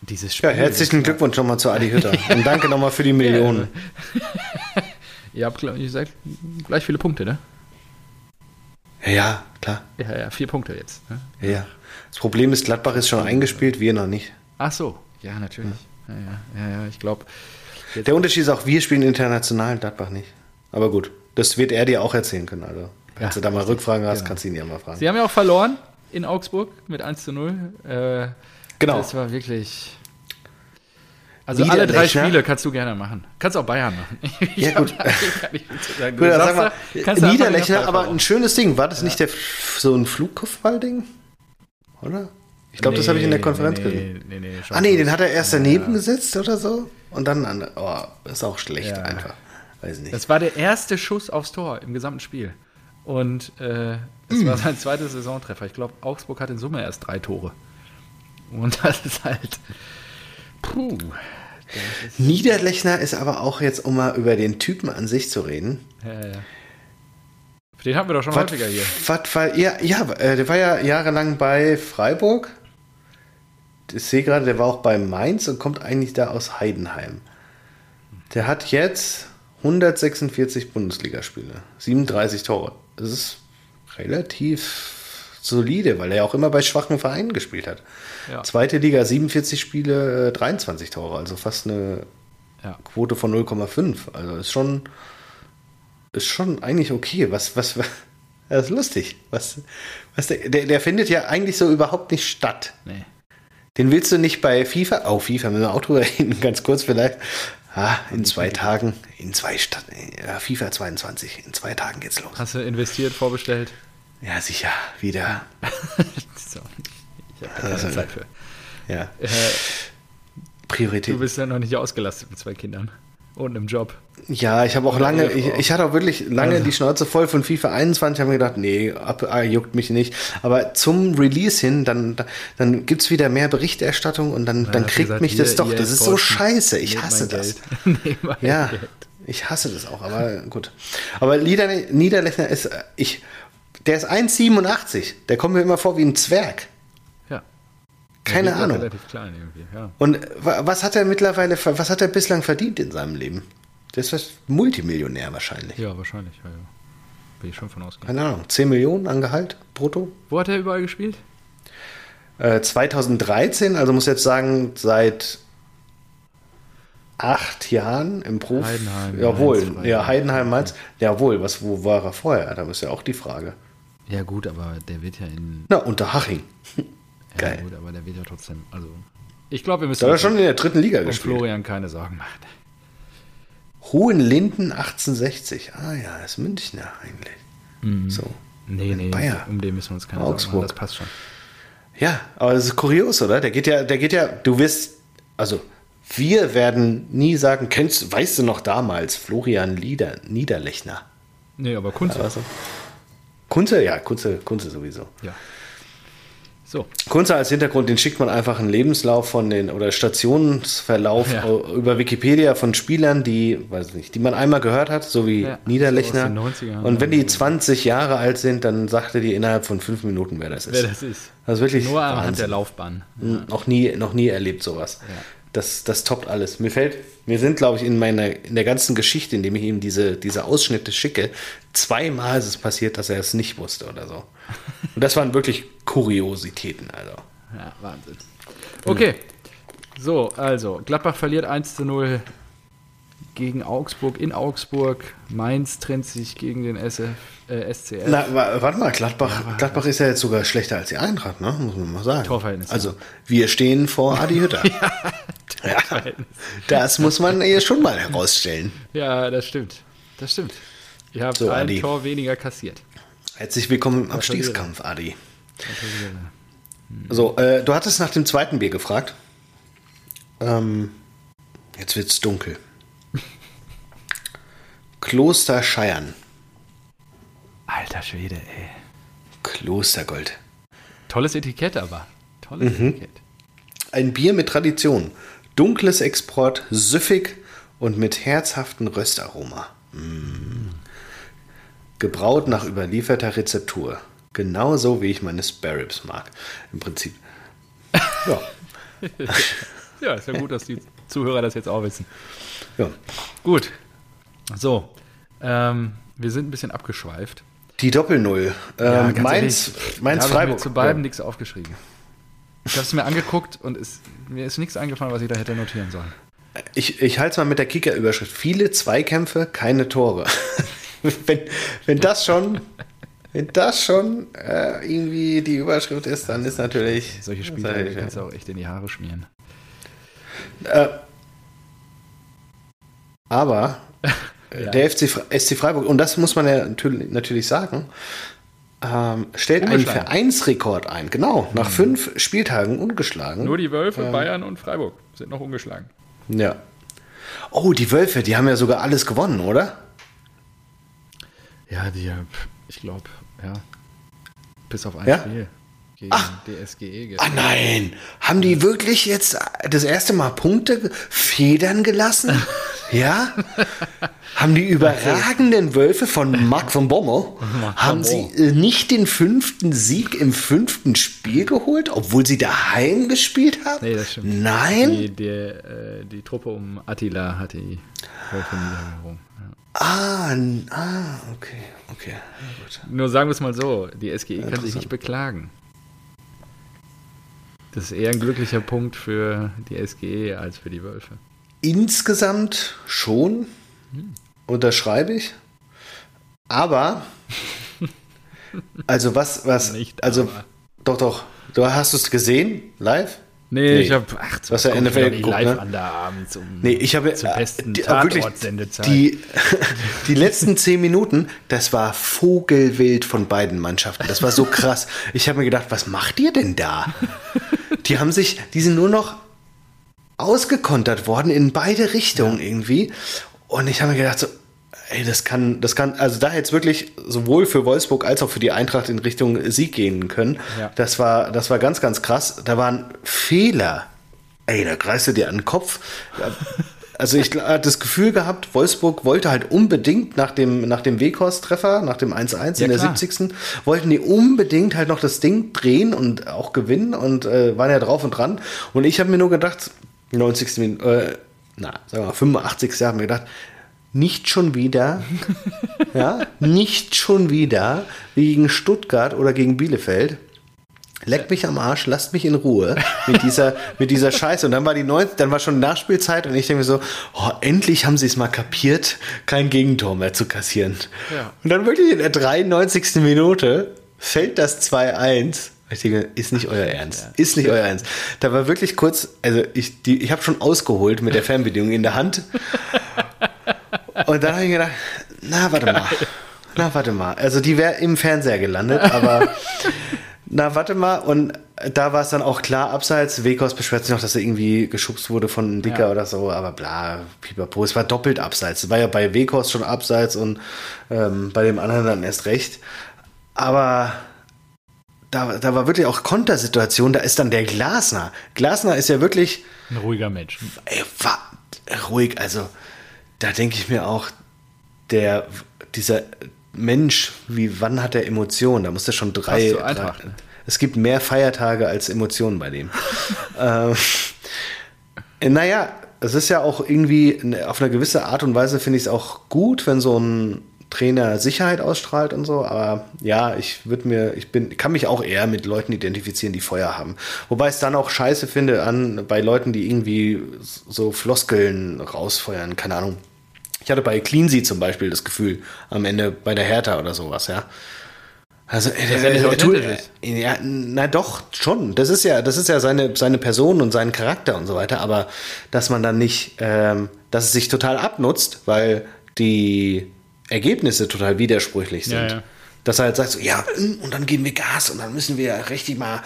dieses Spiel. Ja, herzlichen Glückwunsch nochmal zu Adi Hütter. (laughs) Und danke nochmal für die Millionen. Ihr habt ihr seid gleich viele Punkte, ne? Ja, klar. Ja, ja, vier Punkte jetzt. Ne? Ja, ja. Das Problem ist, Gladbach ist schon eingespielt, wir noch nicht. Ach so, ja, natürlich. Ja, ja, ja, ja ich glaube. Der Unterschied ist auch, wir spielen international, Gladbach nicht. Aber gut, das wird er dir auch erzählen können. Also, wenn ja, du da mal Rückfragen hast, genau. kannst du ihn ja mal fragen. Sie haben ja auch verloren in Augsburg mit 1 zu 0. Äh, genau. Das war wirklich. Also alle drei Spiele kannst du gerne machen. Kannst auch Bayern machen. (laughs) Ja, gut. (laughs) gut sag mal, Niederlechner, aber ein schönes Ding. War das ja. nicht der, so ein Flugkopfball-Ding? Oder? Ich glaube, nee, das habe ich in der Konferenz nee, gesehen. Nee, nee, ah, nee, den hat er erst daneben ja. gesetzt oder so. Und dann an. Oh, ist auch schlecht ja. einfach. Weiß nicht. Das war der erste Schuss aufs Tor im gesamten Spiel. Und äh, das mm. war sein zweiter Saisontreffer. Ich glaube, Augsburg hat in Summe erst drei Tore. Und (laughs) das ist halt. Puh. Ist Niederlechner ist aber auch jetzt, um mal über den Typen an sich zu reden. Ja, ja. Den haben wir doch schon wat, häufiger hier. Was war, ja, ja, äh, der war ja jahrelang bei Freiburg. Ich sehe gerade, der war auch bei Mainz und kommt eigentlich da aus Heidenheim. Der hat jetzt 146 Bundesligaspiele, 37 Tore. Das ist relativ solide, weil er auch immer bei schwachen Vereinen gespielt hat. Ja. Zweite Liga 47 Spiele, 23 äh, Tore, also fast eine ja. Quote von 0,5. Also ist schon, ist schon eigentlich okay. Was, was, (laughs) das ist lustig. Was, was der, der, der findet ja eigentlich so überhaupt nicht statt. Nee. Den willst du nicht bei FIFA, oh, FIFA müssen wir auch drüber (laughs) reden, ganz kurz vielleicht. Ah, in zwei Tagen, in zwei Stadt, ja, FIFA 22, in zwei Tagen geht's los. Hast du investiert, vorbestellt? Ja, sicher, wieder. (laughs) so, ich habe keine also, Zeit für. Ja. Äh, Priorität. Du bist ja noch nicht ausgelastet mit zwei Kindern und einem Job. Ja, ich habe auch lange, ich, ich, hatte auch wirklich lange also. die Schnauze voll von FIFA 21, habe mir gedacht, nee, ab, ah, juckt mich nicht. Aber zum Release hin, dann, dann gibt es wieder mehr Berichterstattung und dann, ja, dann kriegt gesagt, mich das doch. Das ist so scheiße. Ich hasse das. (laughs) ja, ich hasse das auch, aber gut. Aber Nieder Niederlechner ist, ich, der ist 1,87. Der kommt mir immer vor wie ein Zwerg. Ja. Keine Ahnung. Relativ klein irgendwie, ja. Und was hat er mittlerweile, was hat er bislang verdient in seinem Leben? Der ist Multimillionär wahrscheinlich. Ja, wahrscheinlich, ja, ja. Bin ich schon von ausgegangen. Keine Ahnung, 10 Millionen an Gehalt brutto. Wo hat er überall gespielt? Äh, 2013, also muss jetzt sagen, seit acht Jahren im Profi. Heidenheim. Jawohl, Mainz, ja, Heidenheim, Mainz. Jawohl, was, wo war er vorher? Da ist ja auch die Frage. Ja, gut, aber der wird ja in. Na, unter Haching. (laughs) Geil. Ja, gut, aber der wird ja trotzdem. Also, ich glaube, wir müssen. Da hat er schon in der dritten Liga gespielt. Florian keine Sorgen machen. Hohenlinden 1860. Ah ja, ist Münchner eigentlich. Mhm. So. Nee, nee, Bayer. um den müssen wir uns keine Augsburg. Sorgen machen. Das passt schon. Ja, aber das ist kurios, oder? Der geht ja, der geht ja, du wirst, also wir werden nie sagen, kennst, weißt du noch damals, Florian Lieder, Niederlechner? Nee, aber Kunze. Also, Kunze, ja, Kunze, Kunze sowieso. Ja. So. Kunze als Hintergrund, den schickt man einfach einen Lebenslauf von den oder Stationsverlauf ja. über Wikipedia von Spielern, die, weiß nicht, die man einmal gehört hat, so wie ja, Niederlechner. So und wenn die 20 Jahre alt sind, dann sagte die innerhalb von fünf Minuten, wer das ist. Wer das ist. Das ist wirklich Nur anhand der Laufbahn. Ja. Noch nie, noch nie erlebt sowas. Das, das toppt alles. Mir fällt, mir sind, glaube ich, in meiner, in der ganzen Geschichte, in dem ich ihm diese, diese Ausschnitte schicke, zweimal ist es passiert, dass er es nicht wusste oder so. Und das waren wirklich Kuriositäten, also. Ja, Wahnsinn. Okay. So, also, Gladbach verliert 1 zu 0 gegen Augsburg in Augsburg. Mainz trennt sich gegen den SF, äh, SCF. Na, warte mal, Gladbach, ja, Gladbach ist ja jetzt sogar schlechter als die Eintracht, ne? muss man mal sagen. Torverhältnis. Also, wir stehen vor (laughs) Adi Hütter. ja, ja, das muss man hier schon mal herausstellen. Ja, das stimmt. Das stimmt. Ihr habt so, ein Adi. Tor weniger kassiert. Herzlich willkommen im Abstiegskampf, Adi. So, äh, du hattest nach dem zweiten Bier gefragt. Ähm, jetzt wird's dunkel. Kloster Scheiern. Alter Schwede, ey. Klostergold. Tolles Etikett aber. Tolles mhm. Etikett. Ein Bier mit Tradition. Dunkles Export, süffig und mit herzhaftem Röstaroma. Mm. Gebraut nach überlieferter Rezeptur. Genauso wie ich meine Sparrows mag. Im Prinzip. Ja. (laughs) ja, ist ja gut, dass die Zuhörer das jetzt auch wissen. Ja. Gut. So. Ähm, wir sind ein bisschen abgeschweift. Die Doppel-Null. Ähm, ja, Mainz, ehrlich, Mainz Freiburg. Ich habe zu beiden ja. nichts aufgeschrieben. Ich habe es mir angeguckt und es, mir ist nichts eingefallen, was ich da hätte notieren sollen. Ich, ich halte es mal mit der Kicker-Überschrift. Viele Zweikämpfe, keine Tore. (laughs) wenn, wenn das schon, wenn das schon äh, irgendwie die Überschrift ist, dann ist natürlich. Solche Spiele kannst du auch echt in die Haare schmieren. Äh, aber (laughs) ja. der FC, SC Freiburg, und das muss man ja natürlich, natürlich sagen, ähm, stellt einen Vereinsrekord ein. Genau, nach mhm. fünf Spieltagen ungeschlagen. Nur die Wölfe, ähm, Bayern und Freiburg sind noch ungeschlagen. Ja. Oh, die Wölfe, die haben ja sogar alles gewonnen, oder? Ja, die, ich glaube, ja. Bis auf ein ja? Spiel gegen Ach, DSGE gestern. Ah nein, haben die wirklich jetzt das erste Mal Punkte federn gelassen? (laughs) ja? haben die überragenden Wölfe von Marc von Bommel, (laughs) haben sie äh, nicht den fünften Sieg im fünften Spiel geholt, obwohl sie daheim gespielt haben? Nee, das stimmt. Nein? Die, die, äh, die Truppe um Attila hat die Wölfe niedergerungen. Ah, ah, okay, okay. Nur sagen wir es mal so, die SGE kann sich nicht beklagen. Das ist eher ein glücklicher Punkt für die SGE als für die Wölfe. Insgesamt schon, hm. unterschreibe ich. Aber, (laughs) also was, was, Nicht also, aber. doch, doch, du hast es gesehen, live? Nee, nee, ich habe ach, was ja NFL geguckt, live ne? an der Abend zum, nee, ich habe zur besten die, wirklich, die, (laughs) die letzten zehn Minuten, das war Vogelwild von beiden Mannschaften. Das war so krass. Ich habe mir gedacht, was macht ihr denn da? (laughs) Die haben sich, die sind nur noch ausgekontert worden in beide Richtungen ja. irgendwie. Und ich habe mir gedacht, so, ey, das kann, das kann, also da jetzt wirklich sowohl für Wolfsburg als auch für die Eintracht in Richtung Sieg gehen können. Ja. Das war, das war ganz, ganz krass. Da waren Fehler. Ey, da greifst du dir an den Kopf. (laughs) Also ich hatte das Gefühl gehabt, Wolfsburg wollte halt unbedingt nach dem, nach dem Weghorst-Treffer, nach dem 1-1 ja, in der klar. 70. wollten die unbedingt halt noch das Ding drehen und auch gewinnen und äh, waren ja drauf und dran. Und ich habe mir nur gedacht, 90. Minute, äh, na, sagen wir mal, 85. habe mir gedacht, nicht schon wieder, (laughs) ja, nicht schon wieder wie gegen Stuttgart oder gegen Bielefeld. Leckt mich am Arsch, lasst mich in Ruhe mit dieser, (laughs) mit dieser Scheiße. Und dann war die 90, dann war schon Nachspielzeit und ich denke mir so, oh, endlich haben sie es mal kapiert, kein Gegentor mehr zu kassieren. Ja. Und dann wirklich in der 93. Minute fällt das 2-1. Ich denke, ist nicht euer Ernst. Ist nicht euer Ernst. Da war wirklich kurz, also ich, die, ich habe schon ausgeholt mit der Fernbedienung in der Hand. Und dann habe ich gedacht, na, warte mal. Na, warte mal. Also die wäre im Fernseher gelandet, aber (laughs) Na, warte mal, und da war es dann auch klar, abseits, Wekos beschwert sich noch, dass er irgendwie geschubst wurde von Dicker ja. oder so, aber bla, pipapo, es war doppelt abseits. Es war ja bei Wekos schon abseits und ähm, bei dem anderen dann erst recht. Aber da, da war wirklich auch Kontersituation, da ist dann der Glasner. Glasner ist ja wirklich. Ein ruhiger Mensch. Ey, war ruhig, also da denke ich mir auch, der, dieser Mensch, wie wann hat er Emotionen? Da muss er schon drei. So drei es gibt mehr Feiertage als Emotionen bei dem. (laughs) ähm, naja, es ist ja auch irgendwie auf eine gewisse Art und Weise finde ich es auch gut, wenn so ein Trainer Sicherheit ausstrahlt und so, aber ja, ich würde mir, ich bin, kann mich auch eher mit Leuten identifizieren, die Feuer haben. Wobei ich es dann auch scheiße finde an bei Leuten, die irgendwie so Floskeln rausfeuern, keine Ahnung. Ich hatte bei Cleansy zum Beispiel das Gefühl, am Ende bei der Hertha oder sowas, ja. Also, äh, äh, äh, tut, äh, ja, na doch, schon. Das ist ja, das ist ja seine, seine Person und sein Charakter und so weiter, aber dass man dann nicht, ähm, dass es sich total abnutzt, weil die Ergebnisse total widersprüchlich sind. Ja, ja. Dass er halt sagt, so, ja, hm, und dann geben wir Gas und dann müssen wir richtig mal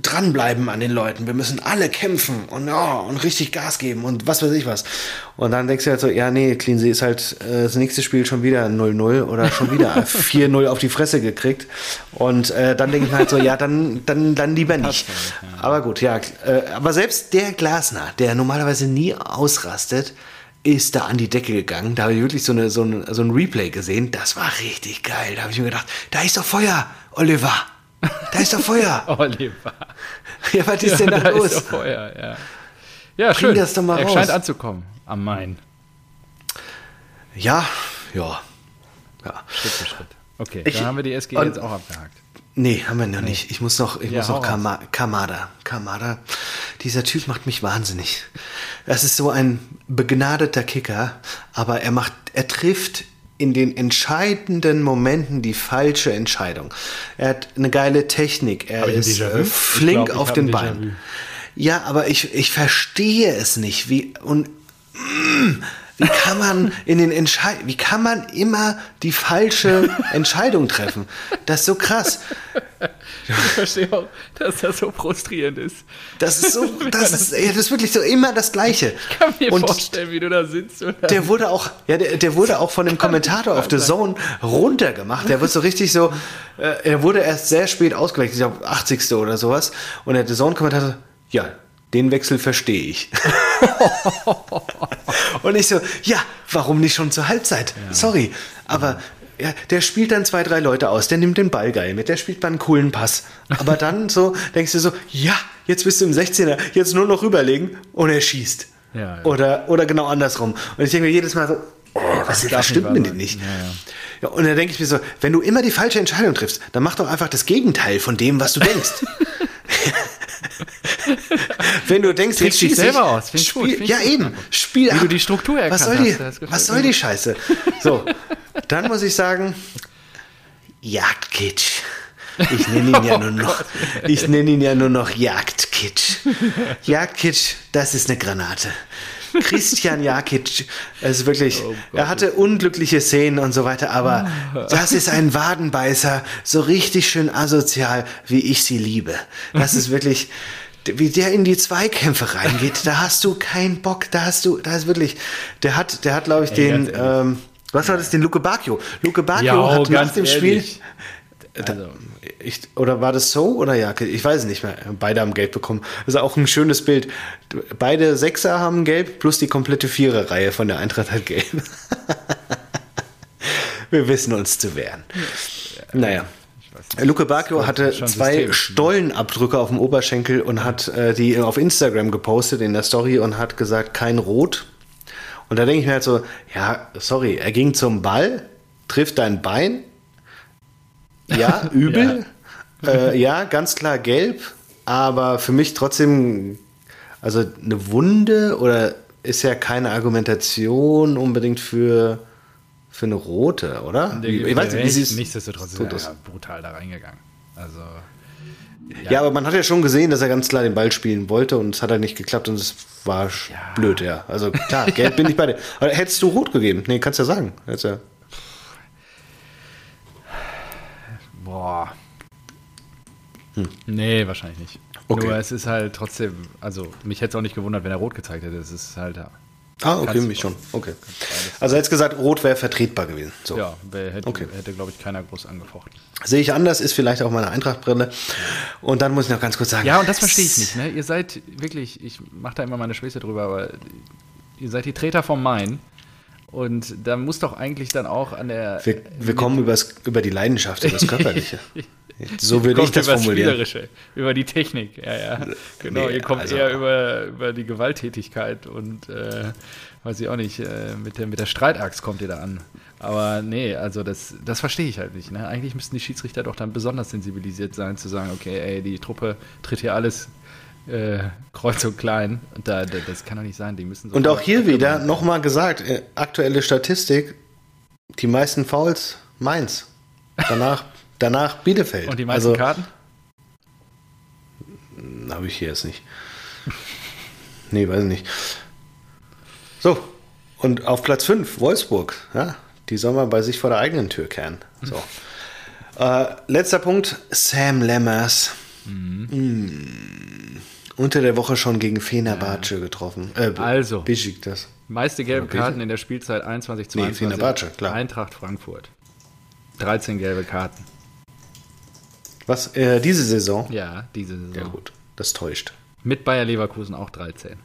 dranbleiben an den Leuten. Wir müssen alle kämpfen und, ja, und richtig Gas geben und was weiß ich was. Und dann denkst du halt so, ja, nee, Cleansea ist halt äh, das nächste Spiel schon wieder 0-0 oder schon wieder (laughs) 4-0 auf die Fresse gekriegt. Und äh, dann denke ich mir halt so, ja, dann, dann, dann lieber nicht. Aber gut, ja. Äh, aber selbst der Glasner, der normalerweise nie ausrastet, ist da an die Decke gegangen. Da habe ich wirklich so, eine, so, ein, so ein Replay gesehen. Das war richtig geil. Da habe ich mir gedacht, da ist doch Feuer, Oliver. Da ist doch Feuer. (laughs) Oliver. Ja, was ist ja, denn da, da los? Ist doch Feuer, ja. Ja, Bring schön. das doch mal er raus. scheint anzukommen am Main. Ja, ja. ja. Schritt für Schritt. Okay, ich, dann haben wir die SG jetzt auch abgehakt. Nee, haben wir noch nee. nicht. Ich muss noch, ich ja, muss noch Kama Kamada. Kamada. Dieser Typ macht mich wahnsinnig. Das ist so ein begnadeter Kicker, aber er macht, er trifft in den entscheidenden Momenten die falsche Entscheidung. Er hat eine geile Technik. Er ist äh, flink glaub, auf den Beinen. Ja, aber ich, ich verstehe es nicht. Wie, und, mm, wie kann man in den Entscheid wie kann man immer die falsche (laughs) Entscheidung treffen? Das ist so krass. Ich verstehe auch, dass das so frustrierend ist. Das ist so, das ist, ja, das ist wirklich so immer das Gleiche. Ich kann mir und vorstellen, wie du da sitzt. der wurde auch, ja, der, der wurde auch von dem Kommentator auf The Zone runtergemacht. Der wird so richtig so, äh, er wurde erst sehr spät ausgewechselt, ich glaube 80. oder sowas. Und der The Zone-Kommentator, ja, den Wechsel verstehe ich. (laughs) und ich so, ja, warum nicht schon zur Halbzeit? Ja. Sorry, aber ja, der spielt dann zwei, drei Leute aus, der nimmt den Ball geil mit, der spielt mal einen coolen Pass. Aber dann so denkst du so, ja, jetzt bist du im 16er, jetzt nur noch rüberlegen und er schießt. Ja, ja. Oder, oder genau andersrum. Und ich denke mir jedes Mal so, oh, was, was stimmt mit dem nicht? Ja. und dann denke ich mir so, wenn du immer die falsche Entscheidung triffst, dann mach doch einfach das Gegenteil von dem, was du denkst. (laughs) (laughs) (laughs) Wenn du denkst, jetzt dich selber aus. Spiel, gut, ja, eben. Spiel Wie du die Struktur erkannt was soll die, hast. Was soll die Scheiße? So, dann muss ich sagen, Jagdkitsch. Ich nenne ihn ja (laughs) oh nur noch, ich nenne ihn ja nur noch Jagdkitsch. Jagdkitsch, das ist eine Granate. Christian Jakic, ist wirklich, oh er hatte unglückliche Szenen und so weiter, aber (laughs) das ist ein Wadenbeißer, so richtig schön asozial, wie ich sie liebe. Das ist wirklich, wie der in die Zweikämpfe reingeht, da hast du keinen Bock, da hast du, da ist wirklich, der hat, der hat, glaube ich, Ey, den, ähm, was war das, den Luke Bacchio. Luke Bacchio ja, hat nach dem ehrlich. Spiel, also. Ich, oder war das so oder ja? Ich weiß es nicht mehr. Beide haben Gelb bekommen. Das ist auch ein schönes Bild. Beide Sechser haben Gelb, plus die komplette Viererreihe von der Eintracht hat Gelb. (laughs) Wir wissen uns zu wehren. Ja, naja. Luke Bacchio hatte zwei System. Stollenabdrücke auf dem Oberschenkel und hat äh, die auf Instagram gepostet in der Story und hat gesagt, kein Rot. Und da denke ich mir halt so, ja, sorry, er ging zum Ball, trifft dein Bein, ja, (laughs) übel. ja. Äh, ja, ganz klar gelb, aber für mich trotzdem, also eine Wunde oder ist ja keine Argumentation unbedingt für, für eine rote, oder? Der, ich weiß nicht, wie sie es. Nichtsdestotrotz ist er ja brutal da reingegangen. Also. Ja. ja. aber man hat ja schon gesehen, dass er ganz klar den Ball spielen wollte und es hat halt nicht geklappt und es war ja. blöd, ja. Also klar, gelb bin ich bei dir. Aber hättest du rot gegeben? Nee, kannst ja sagen. Hättest ja Boah. Hm. Nee, wahrscheinlich nicht. Okay. Nur es ist halt trotzdem, also mich hätte es auch nicht gewundert, wenn er rot gezeigt hätte. Es ist halt. Ah, okay, mich schon. Okay. Also jetzt gesagt, rot wäre vertretbar gewesen. So. Ja, hätte, okay. hätte glaube ich, keiner groß angefochten. Sehe ich anders, ist vielleicht auch meine Eintrachtbrille. Und dann muss ich noch ganz kurz sagen. Ja, und das verstehe ich nicht. Ne? Ihr seid wirklich, ich mache da immer meine Späße drüber, aber ihr seid die Treter vom Main. Und da muss doch eigentlich dann auch an der. Wir, wir kommen übers, über die Leidenschaft, über das Körperliche. (laughs) So würde ich das über formulieren. Spielerische, über die Technik, ja, ja. Genau, nee, ihr kommt also, eher über, über die Gewalttätigkeit und äh, weiß ich auch nicht, äh, mit, der, mit der Streitaxt kommt ihr da an. Aber nee, also das, das verstehe ich halt nicht. Ne? Eigentlich müssten die Schiedsrichter doch dann besonders sensibilisiert sein, zu sagen, okay, ey, die Truppe tritt hier alles äh, kreuz und klein. Und da, da, das kann doch nicht sein. Die müssen so Und auch hier wieder nochmal gesagt, äh, aktuelle Statistik, die meisten Fouls Mainz. Danach Danach Bielefeld. Und die meisten also, Karten? Hm, Habe ich hier jetzt nicht. nee, weiß nicht. So, und auf Platz 5, Wolfsburg. Ja, die soll man bei sich vor der eigenen Tür kehren. So. äh, letzter Punkt, Sam Lemmers. Mhm. Mm. Unter der Woche schon gegen Fenerbahce ja. getroffen. Äh, also, das. meiste gelbe Karten in der Spielzeit 21, 22. Nee, Fenerbahce, klar. Eintracht Frankfurt. 13 gelbe Karten. Was? Äh, diese Saison? Ja, diese Saison. Ja, gut. Das täuscht. Mit Bayer Leverkusen auch 13.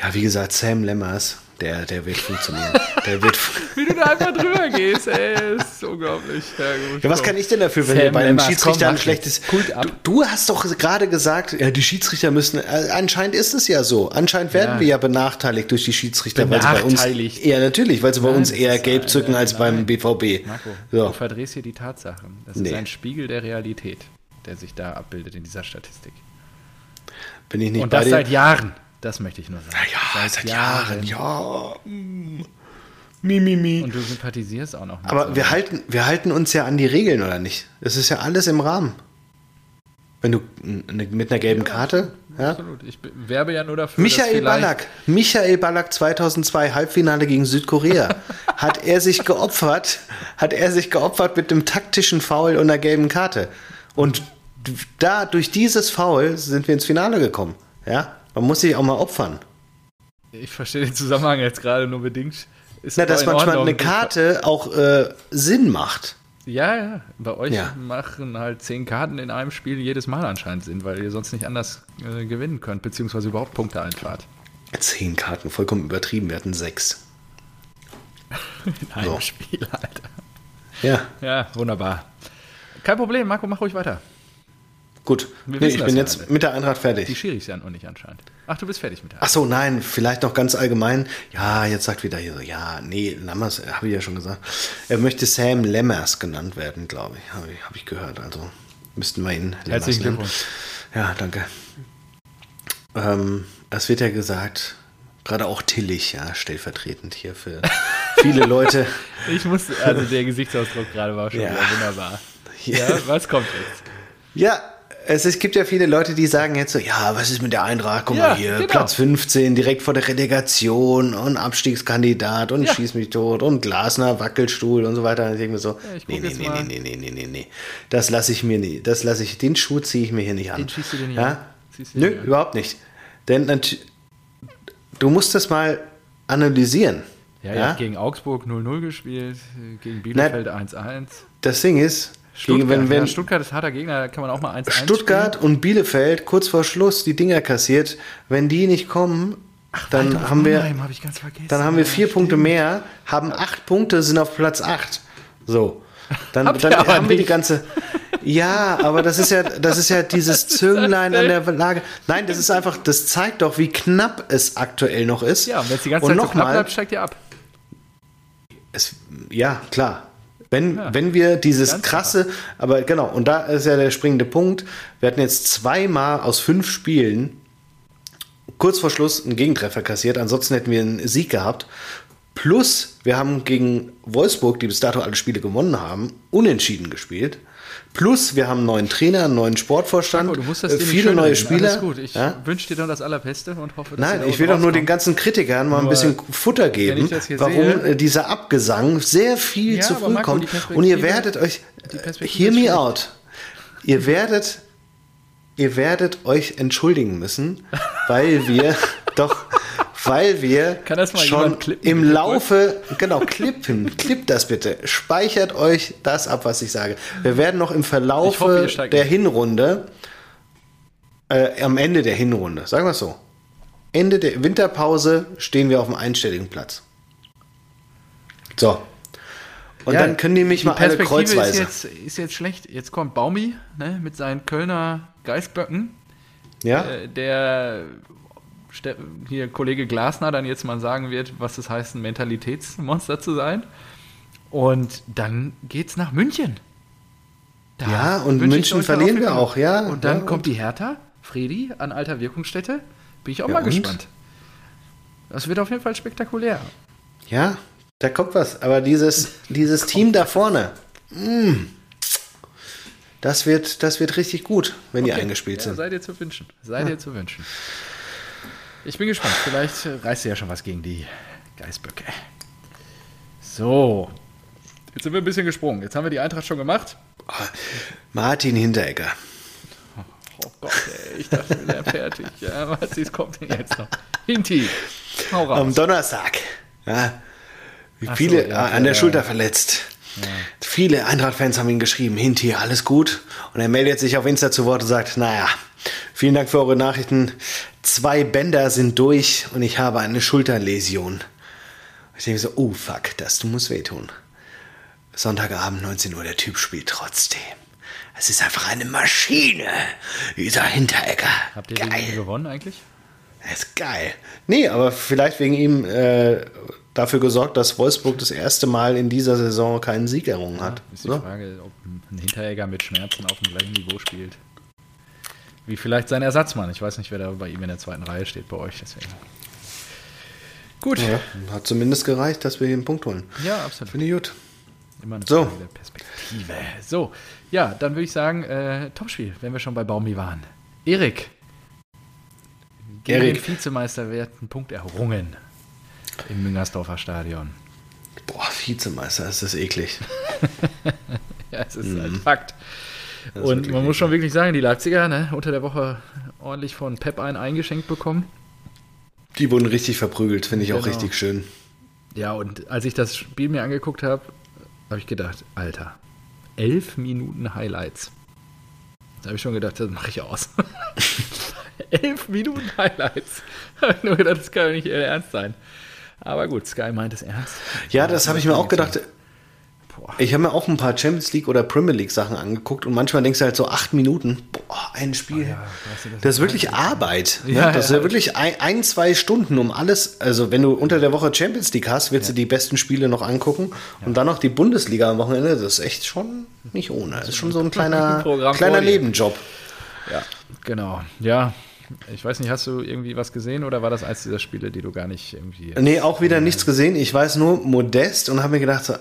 Ja, wie gesagt, Sam Lemmers, der, der wird funktionieren. der wird (laughs) Wie du da einfach drüber gehst, ey, ist unglaublich. Ja, gut, ja, was kann ich denn dafür, wenn Sam bei einem Schiedsrichter ein schlechtes. Du, du, hast doch gerade gesagt, ja, die Schiedsrichter müssen. Äh, anscheinend ist es ja so. Anscheinend werden ja. wir ja benachteiligt durch die Schiedsrichter, weil sie bei uns. Ja, natürlich, weil sie bei Nein, uns eher gelb zücken als beim BVB. Marco, so. du verdrehst hier die Tatsachen. Das nee. ist ein Spiegel der Realität, der sich da abbildet in dieser Statistik. Bin ich nicht Und das seit Jahren. Das möchte ich nur sagen. Ja, seit, seit Jahren. Jahren. Ja. Mi, mi, mi. Und du sympathisierst auch noch. Mit Aber so wir, halten, wir halten uns ja an die Regeln, oder nicht? Es ist ja alles im Rahmen. Wenn du mit einer gelben Karte. Ja? Absolut. Ich werbe ja nur dafür. Michael Ballack. Michael Ballack 2002 Halbfinale gegen Südkorea. (laughs) hat er sich geopfert? Hat er sich geopfert mit einem taktischen Foul und einer gelben Karte? Und da durch dieses Foul sind wir ins Finale gekommen. Ja? Man muss sich auch mal opfern. Ich verstehe den Zusammenhang jetzt gerade nur bedingt. Ist Na, dass manchmal eine Karte auch äh, Sinn macht. Ja, ja. Bei euch ja. machen halt zehn Karten in einem Spiel jedes Mal anscheinend Sinn, weil ihr sonst nicht anders äh, gewinnen könnt, beziehungsweise überhaupt Punkte einfahrt. Zehn Karten, vollkommen übertrieben. Wir hatten sechs. (laughs) in einem so. Spiel, Alter. Ja. Ja, wunderbar. Kein Problem, Marco, mach ruhig weiter. Gut, nee, ich bin jetzt alle. mit der Eintracht fertig. Die Schiris ja noch nicht anscheinend. Ach, du bist fertig mit der Eintracht. Ach so, nein, vielleicht noch ganz allgemein. Ja, jetzt sagt wieder hier so, ja, nee, Lammers, habe ich ja schon gesagt. Er möchte Sam Lemmers genannt werden, glaube ich. Habe ich, hab ich gehört. Also müssten wir ihn Herzlichen Glückwunsch. Ja, danke. Ähm, es wird ja gesagt, gerade auch Tillich, ja, stellvertretend hier für (laughs) viele Leute. ich muss, also der Gesichtsausdruck gerade war schon ja. wunderbar. Ja. ja, was kommt jetzt? Ja, es, es, gibt ja viele Leute, die sagen jetzt so, ja, was ist mit der Eintracht? Guck ja, mal hier, genau. Platz 15, direkt vor der Relegation und Abstiegskandidat und ja. schieß mich tot und Glasner, Wackelstuhl und so weiter. Und ich denke mir so, ja, nee, nee, nee, mal. nee, nee, nee, nee, nee, das lasse ich mir nie, das lasse ich, den Schuh ziehe ich mir hier nicht an. Den schießt du denn nicht ja? an. Nö, nicht überhaupt nicht. Denn du musst das mal analysieren. Ja, ja? gegen Augsburg 0-0 gespielt, gegen Bielefeld 1-1. Das Ding ist, Stuttgart, wenn, wenn, ja, Stuttgart ist harter Gegner, da kann man auch mal eins Stuttgart und Bielefeld kurz vor Schluss die Dinger kassiert. Wenn die nicht kommen, Ach, dann haben wir, hab dann haben wir vier Punkte mehr, haben acht Punkte, sind auf Platz acht. So. (laughs) Dann, dann haben wir die ganze. Ja, aber das ist ja, das ist ja dieses (laughs) Zünglein an der Lage. Nein, das ist einfach, das zeigt doch, wie knapp es aktuell noch ist. Ja, und wenn es die ganze Zeit so knapp bleibt, steigt ihr ab. Es, ja, klar. Wenn, ja, wenn wir dieses krasse, klar. aber genau, und da ist ja der springende Punkt. Wir hatten jetzt zweimal aus fünf Spielen kurz vor Schluss einen Gegentreffer kassiert, ansonsten hätten wir einen Sieg gehabt. Plus, wir haben gegen Wolfsburg, die bis dato alle Spiele gewonnen haben, unentschieden gespielt. Plus, wir haben einen neuen Trainer, einen neuen Sportvorstand, Marco, du musst das äh, viele neue reden. Spieler. Alles gut. Ich ja? wünsche dir dann das Allerbeste und hoffe, dass Nein, ich will doch nur den ganzen Kritikern mal ein bisschen Futter geben, warum sehe, äh, dieser Abgesang sehr viel ja, zu früh Marco, kommt. Und ihr werdet euch, hear me out. ihr werdet, ihr werdet euch entschuldigen müssen, (laughs) weil wir doch, weil wir (laughs) schon im Laufe, genau, klippen, (laughs) klippt das bitte, speichert euch das ab, was ich sage. Wir werden noch im Verlaufe hoffe, der Hinrunde, äh, am Ende der Hinrunde, sagen wir es so, Ende der Winterpause stehen wir auf dem einstelligen Platz. So. Und ja, dann können die mich die mal alle kreuzweise. Ist jetzt, ist jetzt schlecht. Jetzt kommt Baumi ne, mit seinen Kölner Geistböcken. Ja. Äh, der hier Kollege Glasner dann jetzt mal sagen wird, was es heißt, ein Mentalitätsmonster zu sein. Und dann geht's nach München. Da ja, und München verlieren wir auch, ja. Und dann ja, kommt die Hertha, Fredi, an alter Wirkungsstätte. Bin ich auch ja, mal und? gespannt. Das wird auf jeden Fall spektakulär. Ja, da kommt was. Aber dieses, dieses Team da vorne, mh, mm, das, wird, das wird richtig gut, wenn okay. die eingespielt ja, sind. Seid ihr zu wünschen. Seid ihr zu wünschen. Ich bin gespannt. Vielleicht reißt ihr ja schon was gegen die Geißböcke. So. Jetzt sind wir ein bisschen gesprungen. Jetzt haben wir die Eintracht schon gemacht. Martin Hinteregger. Oh Gott, ey, ich dachte, wir wären fertig. Ja, was ist, kommt denn jetzt noch? Hinti, hau raus. Am Donnerstag. Ja, wie Ach viele so, ja, an der ja, Schulter verletzt. Viele Eintracht-Fans haben ihn geschrieben, Hinti, alles gut. Und er meldet sich auf Insta zu Wort und sagt, naja, vielen Dank für eure Nachrichten. Zwei Bänder sind durch und ich habe eine Schulterläsion. Ich denke so, oh fuck, das du musst wehtun. Sonntagabend 19 Uhr, der Typ spielt trotzdem. Es ist einfach eine Maschine, dieser Hinteregger. Habt ihr geil. gewonnen eigentlich? Das ist geil. Nee, aber vielleicht wegen ihm äh, dafür gesorgt, dass Wolfsburg das erste Mal in dieser Saison keinen Sieg errungen hat. Ja, ist die so? Frage, ob ein Hinteregger mit Schmerzen auf dem gleichen Niveau spielt. Wie vielleicht sein Ersatzmann. Ich weiß nicht, wer da bei ihm in der zweiten Reihe steht bei euch. Deswegen. Gut. Ja, hat zumindest gereicht, dass wir hier einen Punkt holen. Ja, absolut. Finde ich gut. Immer eine so. Frage der Perspektive. So, ja, dann würde ich sagen, äh, Topspiel, wenn wir schon bei Baumi waren. Erik. Gegen Erik. den Vizemeister wird ein Punkt errungen im Müngersdorfer Stadion. Boah, Vizemeister, ist das eklig. (laughs) ja, es ist mhm. ein Fakt. Und man muss schon wirklich sagen, die Leipziger ne, unter der Woche ordentlich von Pep ein eingeschenkt bekommen. Die wurden richtig verprügelt, finde ich genau. auch richtig schön. Ja, und als ich das Spiel mir angeguckt habe, habe ich gedacht, Alter, elf Minuten Highlights. Da habe ich schon gedacht, das mache ich aus. (laughs) elf Minuten Highlights. (laughs) Da habe ich nur gedacht, das kann doch nicht Ernst sein. Aber gut, Sky meint es ernst. Ja, das habe ich mir auch gedacht. Boah. Ich habe mir auch ein paar Champions League oder Premier League Sachen angeguckt und manchmal denkst du halt so acht Minuten, boah, ein Spiel. Oh ja, das, das, ist wirklich Arbeit. Ne? Ja, das ist ja wirklich ein, ein, zwei Stunden um alles. Also wenn du unter der Woche Champions League hast, willst du die besten Spiele noch angucken und dann noch die Bundesliga am Wochenende. Das ist echt schon nicht ohne. Das ist schon so ein (laughs) kleiner, kleiner Nebenjob. Ja, genau. Ja, ich weiß nicht, hast du irgendwie was gesehen oder war das eins dieser Spiele, die du gar nicht irgendwie. Nee, auch wieder nichts gesehen. Ich weiß nur Modest und habe mir gedacht, so,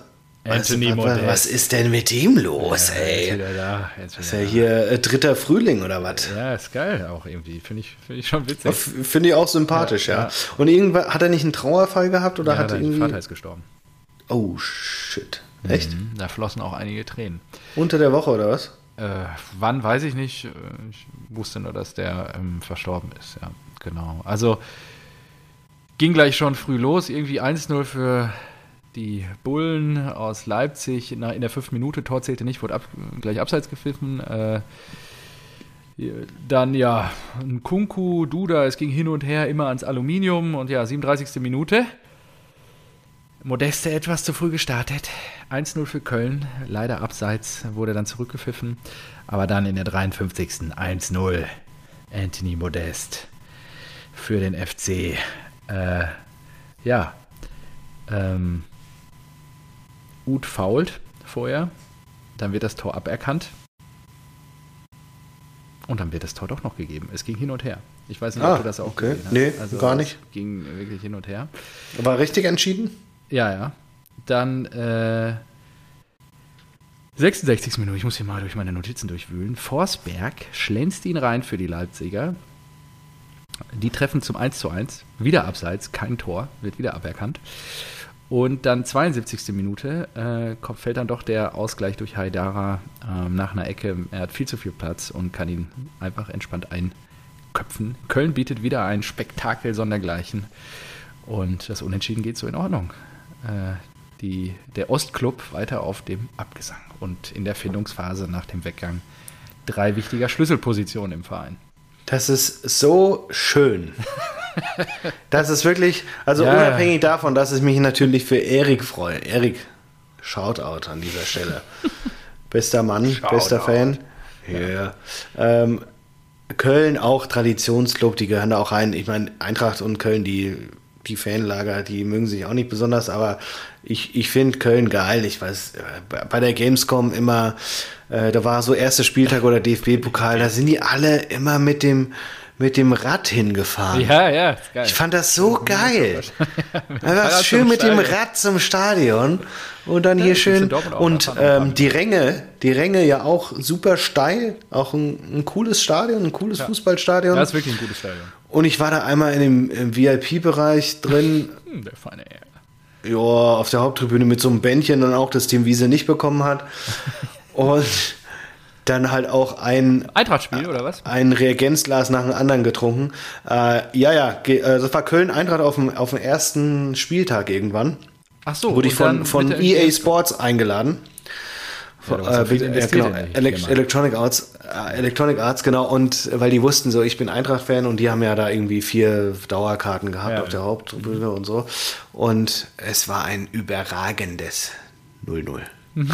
Anthony was, Modest. Was ist denn mit ihm los, ja, ey? Jetzt wieder da, jetzt wieder ist ja hier äh, dritter Frühling oder was? Ja, ist geil auch irgendwie. Finde ich, find ich schon witzig. Finde ich auch sympathisch, ja, ja. Und irgendwann hat er nicht einen Trauerfall gehabt oder ja, hat irgendwie. Vater ist gestorben. Oh shit. Echt? Mhm, da flossen auch einige Tränen. Unter der Woche oder was? Äh, wann weiß ich nicht. Ich wusste nur, dass der ähm, verstorben ist, ja. Genau. Also ging gleich schon früh los. Irgendwie 1-0 für die Bullen aus Leipzig in der fünften Minute, Tor zählte nicht, wurde ab, gleich abseits gepfiffen. Äh, dann ja, ein Kunku, Duda, es ging hin und her immer ans Aluminium und ja, 37. Minute. Modeste etwas zu früh gestartet. 1-0 für Köln, leider abseits, wurde dann zurückgepfiffen. Aber dann in der 53. 1-0. Anthony Modest für den FC. Äh, ja, ähm, Uth fault vorher, dann wird das Tor aberkannt und dann wird das Tor doch noch gegeben. Es ging hin und her. Ich weiß nicht, ah, ob du das auch okay. gesehen hast. Nee, also gar nicht. Es ging wirklich hin und her. War richtig entschieden? Ja, ja. Dann äh, 66. Minute, ich muss hier mal durch meine Notizen durchwühlen. Forsberg schlänzt ihn rein für die Leipziger. Die treffen zum 1 zu 1. Wieder abseits, kein Tor, wird wieder aberkannt. Und dann 72. Minute äh, kommt, fällt dann doch der Ausgleich durch Haidara ähm, nach einer Ecke. Er hat viel zu viel Platz und kann ihn einfach entspannt einköpfen. Köln bietet wieder ein Spektakel sondergleichen. Und das Unentschieden geht so in Ordnung. Äh, die, der Ostclub weiter auf dem Abgesang und in der Findungsphase nach dem Weggang drei wichtiger Schlüsselpositionen im Verein. Das ist so schön. (laughs) das ist wirklich, also ja. unabhängig davon, dass ich mich natürlich für Erik freue. Erik, Shoutout an dieser Stelle. (laughs) Bester Mann, Shoutout. bester Fan. Ja. Yeah. Ähm, Köln auch Traditionsclub, die gehören da auch rein. Ich meine, Eintracht und Köln, die, die Fanlager, die mögen sich auch nicht besonders, aber ich, ich finde Köln geil. Ich weiß, bei der Gamescom immer, äh, da war so erster Spieltag oder DFB-Pokal, da sind die alle immer mit dem mit dem Rad hingefahren. Ja, ja, ist geil. Ich fand das so geil. Einfach (laughs) schön mit dem Rad zum Stadion und dann ja, hier schön und ähm, die Ränge, die Ränge ja auch super steil, auch ein, ein cooles Stadion, ein cooles ja. Fußballstadion. Das ist wirklich ein gutes Stadion. Und ich war da einmal in dem, im VIP-Bereich drin. Hm, der feine Ja, auf der Haupttribüne mit so einem Bändchen dann auch, das Team Wiese nicht bekommen hat. (laughs) Und dann halt auch ein Eintracht-Spiel oder was? Ein Reagenzglas nach dem anderen getrunken. Äh, ja, ja, das war Köln Eintracht auf dem, auf dem ersten Spieltag irgendwann. Ach so. Wurde ich von, von EA Sports eingeladen. Ja, äh, äh, genau, Elect Electronic Arts, äh, Electronic Arts, genau, und weil die wussten so, ich bin Eintracht-Fan und die haben ja da irgendwie vier Dauerkarten gehabt ja, auf der Haupttribüne und so. Und es war ein überragendes 0-0. (laughs)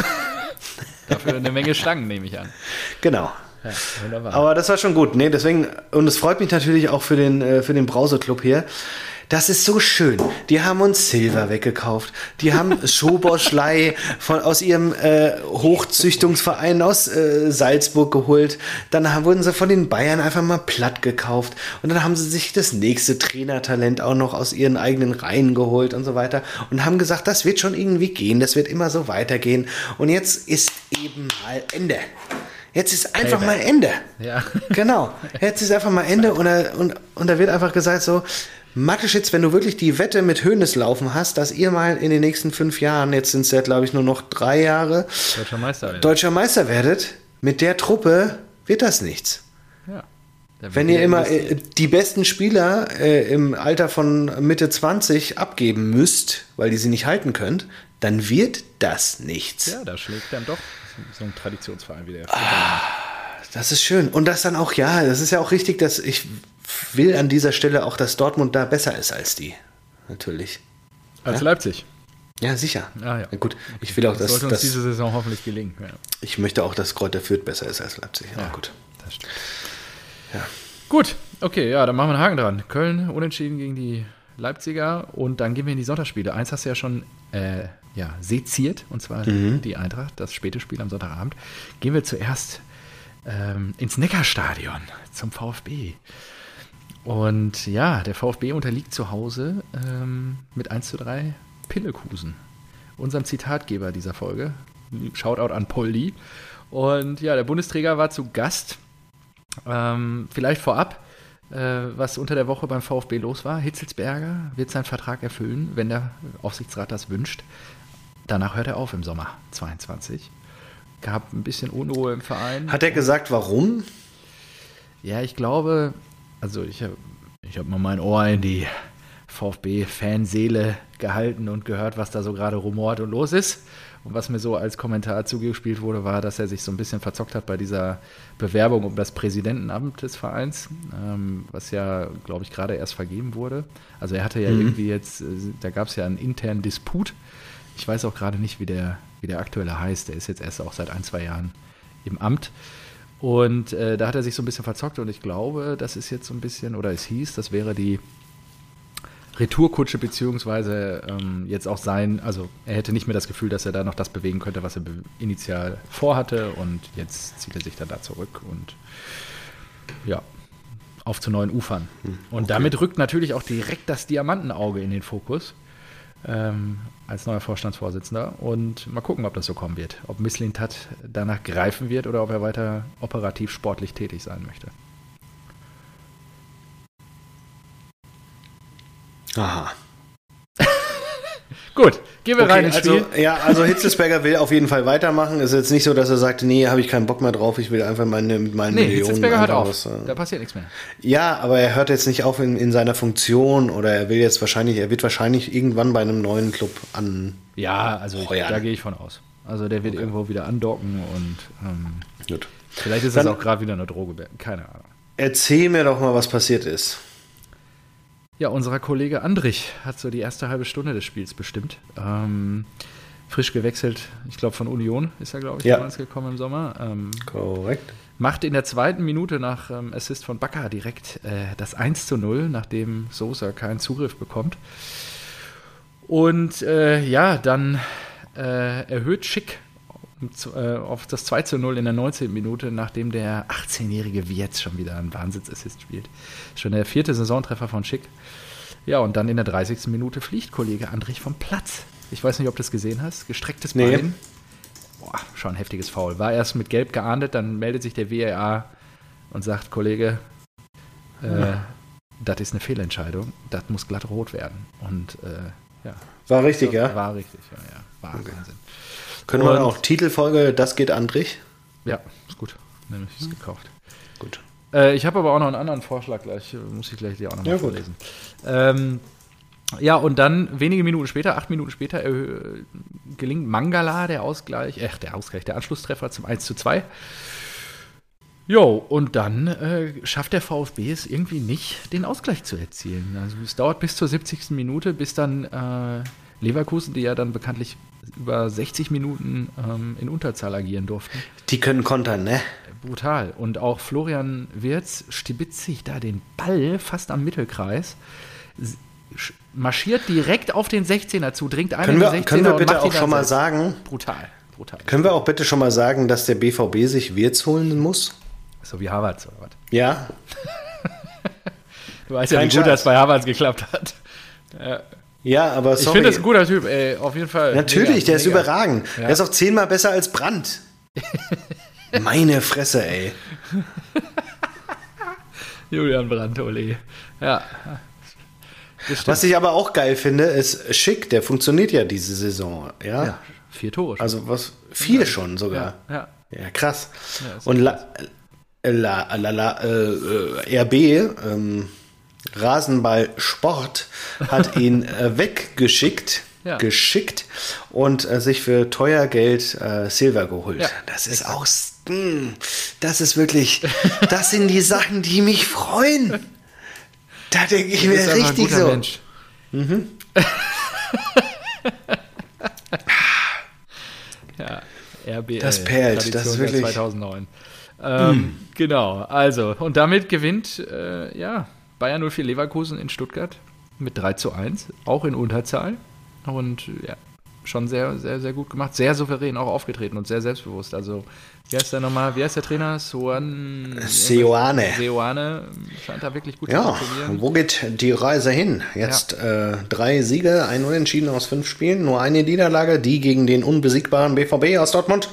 Dafür eine Menge Stangen, nehme ich an. Genau. Ja, wunderbar. Aber das war schon gut. Nee, deswegen, und es freut mich natürlich auch für den, äh, für den Browser-Club hier. Das ist so schön. Die haben uns Silver weggekauft. Die haben (laughs) Schoboschlei von, aus ihrem äh, Hochzüchtungsverein aus äh, Salzburg geholt. Dann haben, wurden sie von den Bayern einfach mal platt gekauft. Und dann haben sie sich das nächste Trainertalent auch noch aus ihren eigenen Reihen geholt und so weiter. Und haben gesagt, das wird schon irgendwie gehen. Das wird immer so weitergehen. Und jetzt ist eben mal Ende. Jetzt ist einfach mal Ende. Ja. Genau. (laughs) Jetzt ist einfach mal Ende und da, und, und da wird einfach gesagt so, Mateschitz, wenn du wirklich die Wette mit Hönes laufen hast, dass ihr mal in den nächsten fünf Jahren, jetzt sind es ja glaube ich nur noch drei Jahre, Deutscher Meister, werdet. Deutscher Meister werdet, mit der Truppe wird das nichts. Ja. Wenn ihr immer äh, die besten Spieler äh, im Alter von Mitte 20 abgeben müsst, weil ihr sie nicht halten könnt, dann wird das nichts. Ja, da schlägt dann doch so ein Traditionsverein wie der. Ah, das ist schön. Und das dann auch, ja, das ist ja auch richtig, dass ich will an dieser Stelle auch, dass Dortmund da besser ist als die. Natürlich. Als ja? Leipzig. Ja, sicher. Ah, ja. gut, ich will auch, dass. Sollte uns diese Saison hoffentlich gelingen. Ja. Ich möchte auch, dass Kräuter Fürth besser ist als Leipzig. Ja, gut. Das stimmt. Ja. Gut, okay, ja, dann machen wir einen Haken dran. Köln unentschieden gegen die Leipziger und dann gehen wir in die Sonntagsspiele. Eins hast du ja schon äh, ja, seziert, und zwar mhm. die Eintracht, das späte Spiel am Sonntagabend. Gehen wir zuerst ähm, ins Neckarstadion zum VfB. Und ja, der VfB unterliegt zu Hause ähm, mit 1 zu 3 Pillekusen. Unserem Zitatgeber dieser Folge. Shoutout an Poldi. Und ja, der Bundesträger war zu Gast. Ähm, vielleicht vorab, äh, was unter der Woche beim VfB los war. Hitzelsberger wird seinen Vertrag erfüllen, wenn der Aufsichtsrat das wünscht. Danach hört er auf im Sommer 22. Gab ein bisschen Unruhe im Verein. Hat er gesagt, warum? Ja, ich glaube, also ich habe ich hab mal mein Ohr in die VfB-Fanseele gehalten und gehört, was da so gerade rumort und los ist. Und was mir so als Kommentar zugespielt wurde, war, dass er sich so ein bisschen verzockt hat bei dieser Bewerbung um das Präsidentenamt des Vereins, ähm, was ja, glaube ich, gerade erst vergeben wurde. Also er hatte ja mhm. irgendwie jetzt, äh, da gab es ja einen internen Disput. Ich weiß auch gerade nicht, wie der, wie der aktuelle heißt. Der ist jetzt erst auch seit ein, zwei Jahren im Amt. Und äh, da hat er sich so ein bisschen verzockt und ich glaube, das ist jetzt so ein bisschen, oder es hieß, das wäre die Retourkutsche, beziehungsweise ähm, jetzt auch sein, also er hätte nicht mehr das Gefühl, dass er da noch das bewegen könnte, was er initial vorhatte und jetzt zieht er sich dann da zurück und ja, auf zu neuen Ufern. Hm, und okay. damit rückt natürlich auch direkt das Diamantenauge in den Fokus ähm, als neuer Vorstandsvorsitzender. Und mal gucken, ob das so kommen wird. Ob Misslintat danach greifen wird oder ob er weiter operativ sportlich tätig sein möchte. Aha. Gut, gehen wir okay, rein ins also, Spiel. Ja, also Hitzelsberger will auf jeden Fall weitermachen. Es ist jetzt nicht so, dass er sagt, nee, habe ich keinen Bock mehr drauf, ich will einfach meine, mit meinen nee, Millionen. Hitzelsberger hört auf. Was, äh, da passiert nichts mehr. Ja, aber er hört jetzt nicht auf in, in, seiner Funktion oder er will jetzt wahrscheinlich, er wird wahrscheinlich irgendwann bei einem neuen Club an. Ja, also ich, da gehe ich von aus. Also der wird okay. irgendwo wieder andocken und ähm, Gut. vielleicht ist Dann, es auch gerade wieder eine Droge. Keine Ahnung. Erzähl mir doch mal, was passiert ist. Ja, unser Kollege Andrich hat so die erste halbe Stunde des Spiels bestimmt. Ähm, frisch gewechselt, ich glaube von Union ist er, glaube ich, ja. damals gekommen im Sommer. Ähm, Korrekt. Macht in der zweiten Minute nach ähm, Assist von Bakker direkt äh, das 1 zu 0, nachdem Sosa keinen Zugriff bekommt. Und äh, ja, dann äh, erhöht Schick äh, auf das 2 zu 0 in der 19. Minute, nachdem der 18-jährige Wietz schon wieder einen Wahnsinnsassist spielt. Schon der vierte Saisontreffer von Schick. Ja, und dann in der 30. Minute fliegt Kollege Andrich vom Platz. Ich weiß nicht, ob du das gesehen hast. Gestrecktes nee. Bein. Boah, schon ein heftiges Foul. War erst mit Gelb geahndet, dann meldet sich der WAA und sagt, Kollege, äh, ja. das ist eine Fehlentscheidung. Das muss glatt rot werden. Und äh, ja. War richtig, ja? War richtig, ja, ja. War okay. Wahnsinn. Können wir auch Titelfolge Das geht Andrich? Ja, ist gut. Nämlich ist gekauft. Äh, ich habe aber auch noch einen anderen Vorschlag gleich, muss ich gleich dir auch noch mal ja, vorlesen. Ähm, ja, und dann wenige Minuten später, acht Minuten später, äh, gelingt Mangala der Ausgleich, äh, der Ausgleich, der Anschlusstreffer zum 1 zu 2. Jo, und dann äh, schafft der VfB es irgendwie nicht, den Ausgleich zu erzielen. Also es dauert bis zur 70. Minute, bis dann äh, Leverkusen, die ja dann bekanntlich über 60 Minuten ähm, in Unterzahl agieren durften. Die können kontern, ne? Brutal. Und auch Florian Wirz stibitzt sich da den Ball fast am Mittelkreis, marschiert direkt auf den 16er zu, dringt einen können wir, 16er Können wir bitte auch schon mal sagen, brutal, brutal. Können wir auch bitte schon mal sagen, dass der BVB sich Wirz holen muss? So wie Harvards oder was? Ja. (laughs) du weißt Kein ja, wie gut das bei Harvards geklappt hat. Ja. (laughs) Ja, aber sorry. Ich finde, das ein guter Typ, ey, auf jeden Fall. Natürlich, mega, der ist mega. überragend. Ja. Der ist auch zehnmal besser als Brandt. (laughs) Meine Fresse, ey. (laughs) Julian Brandt, ole. Ja. Was ich aber auch geil finde, ist Schick, der funktioniert ja diese Saison, ja. ja vier Tore. Schon. Also was, vier schon sogar. Ja, ja. ja krass. Und La, La, La, La, äh, RB, ähm, Rasenball Sport hat ihn äh, weggeschickt. Ja. geschickt und äh, sich für teuer Geld äh, Silver geholt. Ja, das ist auch, mh, hm, das ist wirklich, das sind die Sachen, die mich freuen. Da denke ich mir richtig so. Mensch. Mhm. (laughs) ja, RBL. Das perlt, Tradition das ist wirklich. 2009. Ähm, mm. Genau, also, und damit gewinnt, äh, ja, Bayern 04 Leverkusen in Stuttgart mit 3 zu 1, auch in Unterzahl. Und ja, schon sehr, sehr, sehr gut gemacht. Sehr souverän auch aufgetreten und sehr selbstbewusst. Also, wie heißt der nochmal? Wie heißt der Trainer? Soan, Seoane. Seoane scheint da wirklich gut ja, zu funktionieren. Wo geht die Reise hin? Jetzt ja. äh, drei Siege, ein Unentschieden aus fünf Spielen, nur eine Niederlage, die gegen den unbesiegbaren BVB aus Dortmund.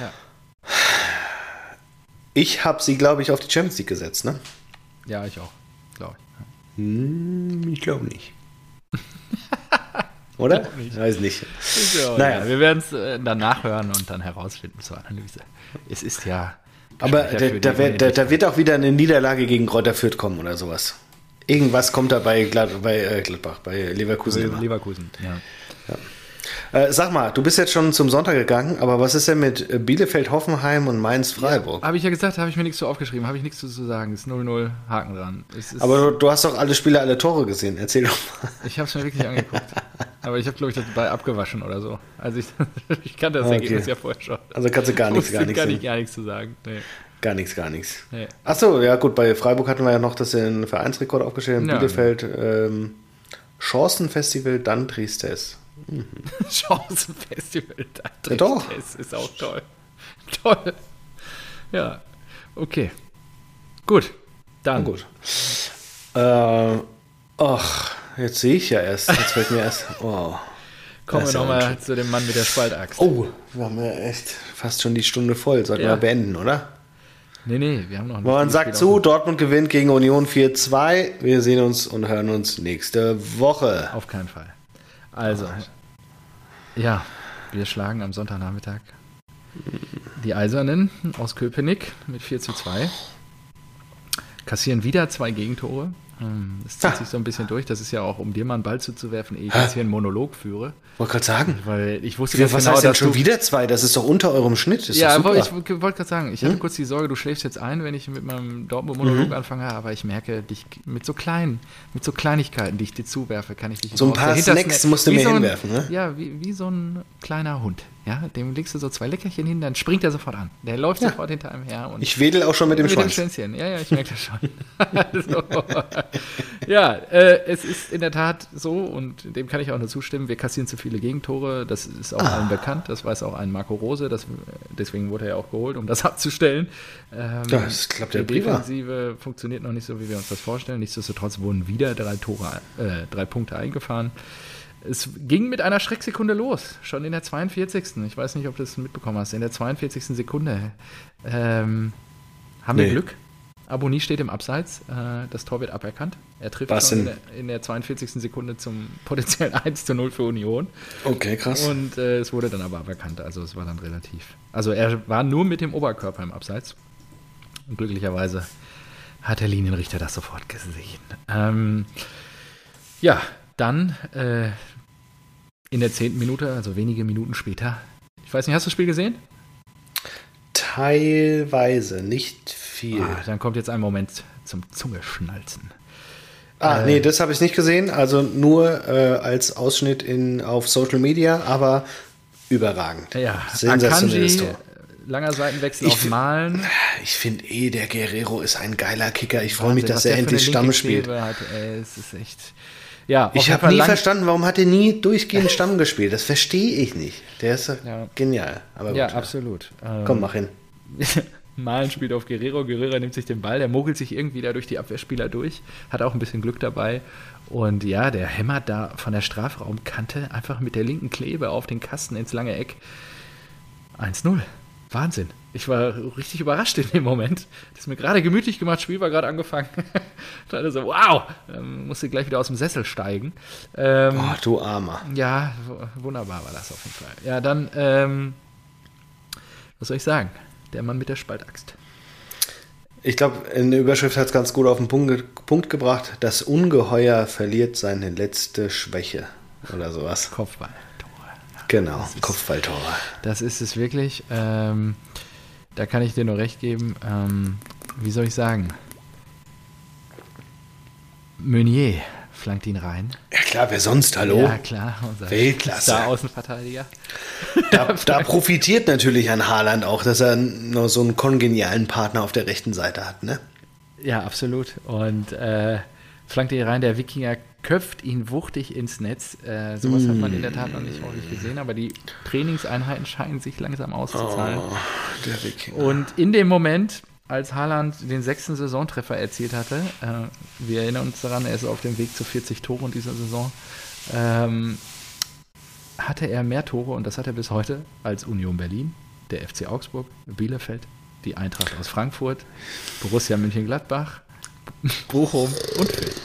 Ja. Ich habe sie, glaube ich, auf die Champions League gesetzt, ne? Ja, ich auch glaube ich. Hm, ich glaube nicht. Oder? Ich weiß nicht. Ja, naja. wir werden es äh, dann nachhören und dann herausfinden zur Analyse. Es ist ja. Aber da, da, wird, da, da, wird auch wieder eine Niederlage gegen Kräuter Fürth kommen oder sowas. Irgendwas kommt da bei, Glad, bei äh, Gladbach, bei Leverkusen. Leverkusen, ja. ja. Äh, sag mal, du bist jetzt schon zum Sonntag gegangen, aber was ist denn mit äh, Bielefeld, Hoffenheim und Mainz-Freiburg? Ja, habe ich ja gesagt, habe ich mir nichts zu aufgeschrieben, habe ich nichts zu sagen. Es ist 0-0, Haken dran. aber du, du, hast doch alle Spiele, alle Tore gesehen. Erzähl doch mal. Ich habe es mir wirklich angeguckt. (laughs) aber ich habe, glaube ich, das bei abgewaschen oder so. Also ich, (laughs) ich kannte das okay. Ergebnis ja vorher schon. Also kannst du gar nichts, gar nichts. Gar, nicht, gar nichts zu sagen. Nee. Gar nichts, gar nichts. Nee. Achso, ja gut, bei Freiburg hatten wir ja noch das in Vereinsrekord aufgestellt. In ja, Bielefeld ähm, Chancenfestival, dann Tristes. Mhm. (laughs) Chancenfestival. Ja, doch. Ist auch toll. Toll. Ja, okay. Gut. Dann. Na gut. Äh, ach, jetzt sehe ich ja erst. Jetzt fällt mir erst. (laughs) Oh. Kommen wir nochmal zu dem Mann mit der Spaltaxt. Oh, wir haben ja echt fast schon die Stunde voll. Sollten ja. wir beenden, oder? Nee, nee, wir haben noch Man sagt zu, Dortmund gewinnt gegen Union 4-2. Wir sehen uns und hören uns nächste Woche. Auf keinen Fall. Also, ja, wir schlagen am Sonntagnachmittag die Eisernen aus Köpenick mit 4 zu 2. Kassieren wieder zwei Gegentore. Ähm, das zieht ah. sich so ein bisschen durch. Das ist ja auch, um dir mal einen Ball zuzuwerfen, ehe ich jetzt hier einen Monolog führe. Wollte gerade sagen. Weil ich wusste ja, was genau, heißt denn schon wieder zwei? Das ist doch unter eurem Schnitt. ja, aber ich wollte gerade sagen, ich hatte hm? kurz die Sorge, du schläfst jetzt ein, wenn ich mit meinem Dortmund-Monolog mhm. anfange, aber ich merke, dich mit so kleinen, mit so Kleinigkeiten, die ich dir zuwerfe, kann ich dich So ein paar Snacks musst du mir so ein, hinwerfen, ne? Ja, wie, wie so ein kleiner Hund. Ja, dem legst du so zwei Leckerchen hin, dann springt er sofort an. Der läuft ja. sofort hinter einem her. ich wedel auch schon mit dem mit Schwanz. Mit dem Schwänzchen. Ja, ja, ich merke das schon. (laughs) so. Ja, äh, es ist in der Tat so und dem kann ich auch nur zustimmen. Wir kassieren zu viele Gegentore. Das ist auch ah. allen bekannt. Das weiß auch ein Marco Rose. Das, deswegen wurde er ja auch geholt, um das (laughs) abzustellen. Ähm, das klappt ja Die Defensive funktioniert noch nicht so, wie wir uns das vorstellen. Nichtsdestotrotz wurden wieder drei Tore, äh, drei Punkte eingefahren. Es ging mit einer Schrecksekunde los, schon in der 42. Ich weiß nicht, ob du das mitbekommen hast. In der 42. Sekunde ähm, haben nee. wir Glück. Aboni steht im Abseits. Äh, das Tor wird aberkannt. Er trifft Was in der, in der, 42. Sekunde zum potenziellen (laughs) 1 zu 0 für Union. Okay, krass. Und äh, es wurde dann aber aberkannt. Also es war dann relativ. Also er war nur mit dem Oberkörper im Abseits. Und glücklicherweise hat der Linienrichter das sofort gesehen. Ähm, ja, dann äh, in der zehnten Minute, also wenige Minuten später. Ich weiß nicht, hast du das Spiel gesehen? Teilweise, nicht viel. Ah, dann kommt jetzt ein Moment zum Zungeschnalzen. Ah, äh, nee, das habe ich nicht gesehen. Also nur äh, als Ausschnitt in, auf Social Media, aber überragend. Ja, Sensationelles Tor. Langer Seitenwechsel ich auf Malen. Ich finde eh, der Guerrero ist ein geiler Kicker. Ich freue mich, dass er endlich Stamm spielt. Hat, ey, es ist echt ja, ich habe nie verstanden, warum hat er nie durchgehend Stamm gespielt. Das verstehe ich nicht. Der ist ja. genial. Aber gut, ja, absolut. Komm, mach hin. (laughs) Malen spielt auf Guerrero. Guerrero nimmt sich den Ball. Der mogelt sich irgendwie da durch die Abwehrspieler durch. Hat auch ein bisschen Glück dabei. Und ja, der hämmert da von der Strafraumkante einfach mit der linken Klebe auf den Kasten ins lange Eck. 1-0. Wahnsinn. Ich war richtig überrascht in dem Moment. Das ist mir gerade gemütlich gemacht, Spiel war gerade angefangen. (laughs) da so, wow, ähm, musste gleich wieder aus dem Sessel steigen. Ähm, oh, du Armer. Ja, wunderbar war das auf jeden Fall. Ja, dann, ähm, was soll ich sagen? Der Mann mit der Spaltaxt. Ich glaube, in der Überschrift hat es ganz gut auf den Punkt, Punkt gebracht. Das Ungeheuer verliert seine letzte Schwäche oder sowas. Kopfball. Genau, Kopfballtore. Das ist es wirklich. Ähm, da kann ich dir nur recht geben. Ähm, wie soll ich sagen? Meunier flankt ihn rein. Ja klar, wer sonst, hallo? Ja klar, unser Weltklasse. Da Außenverteidiger. Da, da, profitiert natürlich an Haaland auch, dass er noch so einen kongenialen Partner auf der rechten Seite hat, ne? Ja, absolut. Und äh, flankt ihn rein, der Wikinger köpft ihn wuchtig ins Netz. Äh, sowas mm. hat man in der Tat noch nicht häufig gesehen, aber die Trainingseinheiten scheinen sich langsam auszuzahlen. Oh, Und in dem Moment, als Haaland den sechsten Saisontreffer erzielt hatte, äh, wir erinnern uns daran, er ist auf dem Weg zu 40 Toren dieser Saison, ähm, hatte er mehr Tore, und das hat er bis heute, als Union Berlin, der FC Augsburg, Bielefeld, die Eintracht aus Frankfurt, Borussia München-Gladbach, Bochum und Fürth.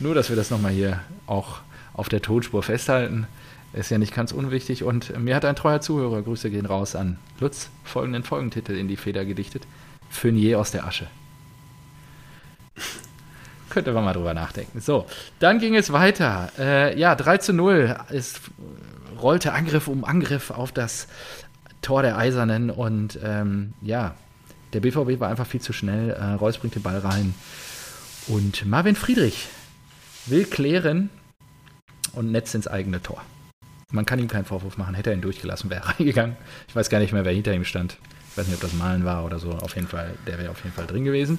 Nur, dass wir das nochmal hier auch auf der Tonspur festhalten. Ist ja nicht ganz unwichtig. Und mir hat ein treuer Zuhörer, Grüße gehen raus an Lutz, folgenden Folgentitel in die Feder gedichtet. Fürnier aus der Asche. Könnte man mal drüber nachdenken. So, dann ging es weiter. Äh, ja, 3 zu 0. Es rollte Angriff um Angriff auf das Tor der Eisernen. Und ähm, ja, der BVB war einfach viel zu schnell. Äh, Reus bringt den Ball rein. Und Marvin Friedrich will klären und netzt ins eigene Tor. Man kann ihm keinen Vorwurf machen, hätte er ihn durchgelassen, wäre er (laughs) reingegangen. Ich weiß gar nicht mehr, wer hinter ihm stand. Ich weiß nicht, ob das Malen war oder so. Auf jeden Fall, der wäre auf jeden Fall drin gewesen.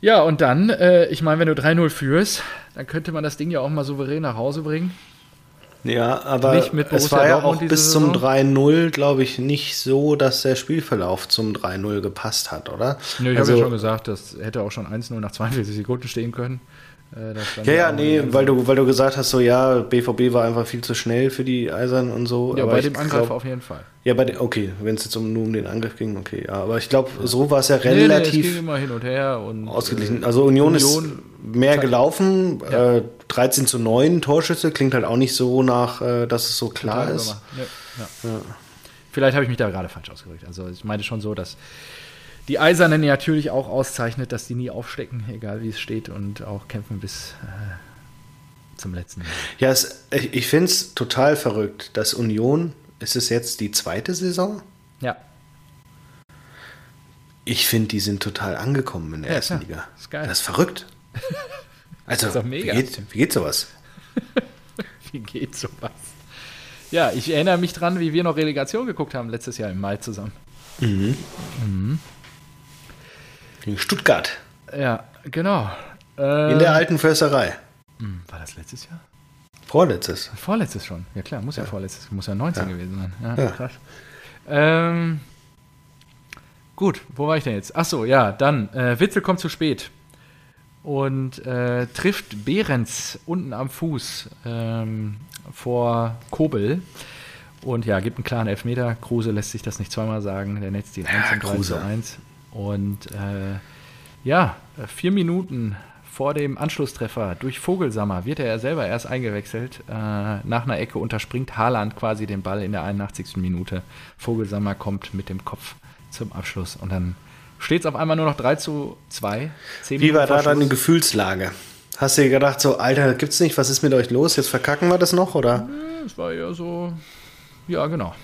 Ja, und dann, äh, ich meine, wenn du 3-0 führst, dann könnte man das Ding ja auch mal souverän nach Hause bringen. Ja, aber es war ja auch bis zum 3-0, glaube ich, nicht so, dass der Spielverlauf zum 3-0 gepasst hat, oder? Nö, ich also, habe ja schon gesagt, das hätte auch schon 1-0 nach 42 Sekunden stehen können. Äh, ja, ja, nee, weil du, weil du gesagt hast, so ja, BVB war einfach viel zu schnell für die Eisern und so. Ja, bei dem Angriff glaub, auf jeden Fall. Ja, bei den, okay, wenn es jetzt um, nur um den Angriff ging, okay, ja. Aber ich glaube, so war es ja relativ. Nee, nee, es ging immer hin und her und. Ausgeglichen. Äh, also Union, Union ist mehr gelaufen. Ja. Äh, 13 zu 9 Torschüsse klingt halt auch nicht so nach, äh, dass es so klar Total ist. Ja. Ja. Vielleicht habe ich mich da gerade falsch ausgedrückt. Also ich meine schon so, dass die Eisernen natürlich auch auszeichnet, dass die nie aufstecken, egal wie es steht, und auch kämpfen bis äh, zum letzten. Ja, es, ich, ich finde es total verrückt, dass Union ist es jetzt die zweite Saison? Ja. Ich finde, die sind total angekommen in der ja, ersten klar. Liga. Das ist geil. Das ist verrückt. (laughs) Also, das ist. Wie, geht, wie geht sowas? (laughs) wie geht sowas? Ja, ich erinnere mich dran, wie wir noch Relegation geguckt haben letztes Jahr im Mai zusammen. Mhm. Mhm. In Stuttgart. Ja, genau. in der alten Försterei. Hm, war das letztes Jahr? Vorletztes. Vorletztes schon. Ja klar, muss ja, ja vorletztes. Muss ja 19 ja. gewesen sein. Ja, ja. krass. Ähm, gut, wo war ich denn jetzt? Achso, ja, dann. Äh, Witzel kommt zu spät und äh, trifft Behrens unten am Fuß ähm, vor Kobel. Und ja, gibt einen klaren Elfmeter. Kruse lässt sich das nicht zweimal sagen. Der netzt ihn 1 und 3 zu 1. Und äh, ja, vier Minuten vor dem Anschlusstreffer durch Vogelsammer wird er selber erst eingewechselt. Äh, nach einer Ecke unterspringt Haaland quasi den Ball in der 81. Minute. Vogelsammer kommt mit dem Kopf zum Abschluss und dann steht es auf einmal nur noch 3 zu 2. Wie war da deine Gefühlslage? Hast du dir gedacht, so, Alter, gibt's nicht, was ist mit euch los? Jetzt verkacken wir das noch, oder? Es war ja so, ja, genau.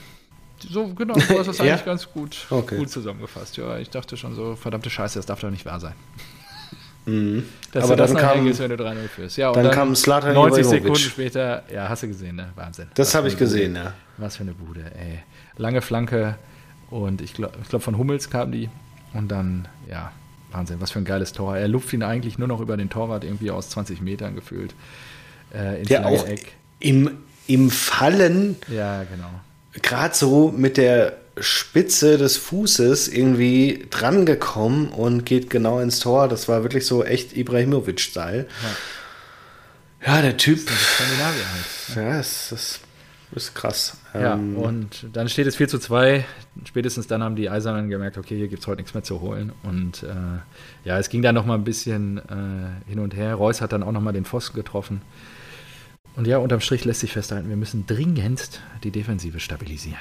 So, genau, du hast das ja? eigentlich ganz gut, okay. gut zusammengefasst. Ja, ich dachte schon so, verdammte Scheiße, das darf doch nicht wahr sein. Mhm. Dass Aber dann kam, ist, wenn du 3-0 führst. Ja, dann, dann kam Slatan 90 Sekunden später, ja, hast du gesehen, ne? Wahnsinn. Das habe ich gesehen, Bude. ja. Was für eine Bude, ey. Lange Flanke und ich glaube, ich glaub, von Hummels kam die und dann, ja, Wahnsinn, was für ein geiles Tor. Er lupft ihn eigentlich nur noch über den Torwart irgendwie aus 20 Metern gefühlt. Äh, Der auch Eck. Im, im Fallen. Ja, genau. Gerade so mit der Spitze des Fußes irgendwie drangekommen und geht genau ins Tor. Das war wirklich so echt Ibrahimovic-Style. Ja. ja. der Typ. Skandinavier halt. Ja, das ist, ist krass. Ja, ähm, und dann steht es 4 zu 2. Spätestens dann haben die Eisernen gemerkt, okay, hier gibt es heute nichts mehr zu holen. Und äh, ja, es ging dann noch mal ein bisschen äh, hin und her. Reus hat dann auch noch mal den Pfosten getroffen. Und ja, unterm Strich lässt sich festhalten, wir müssen dringendst die Defensive stabilisieren.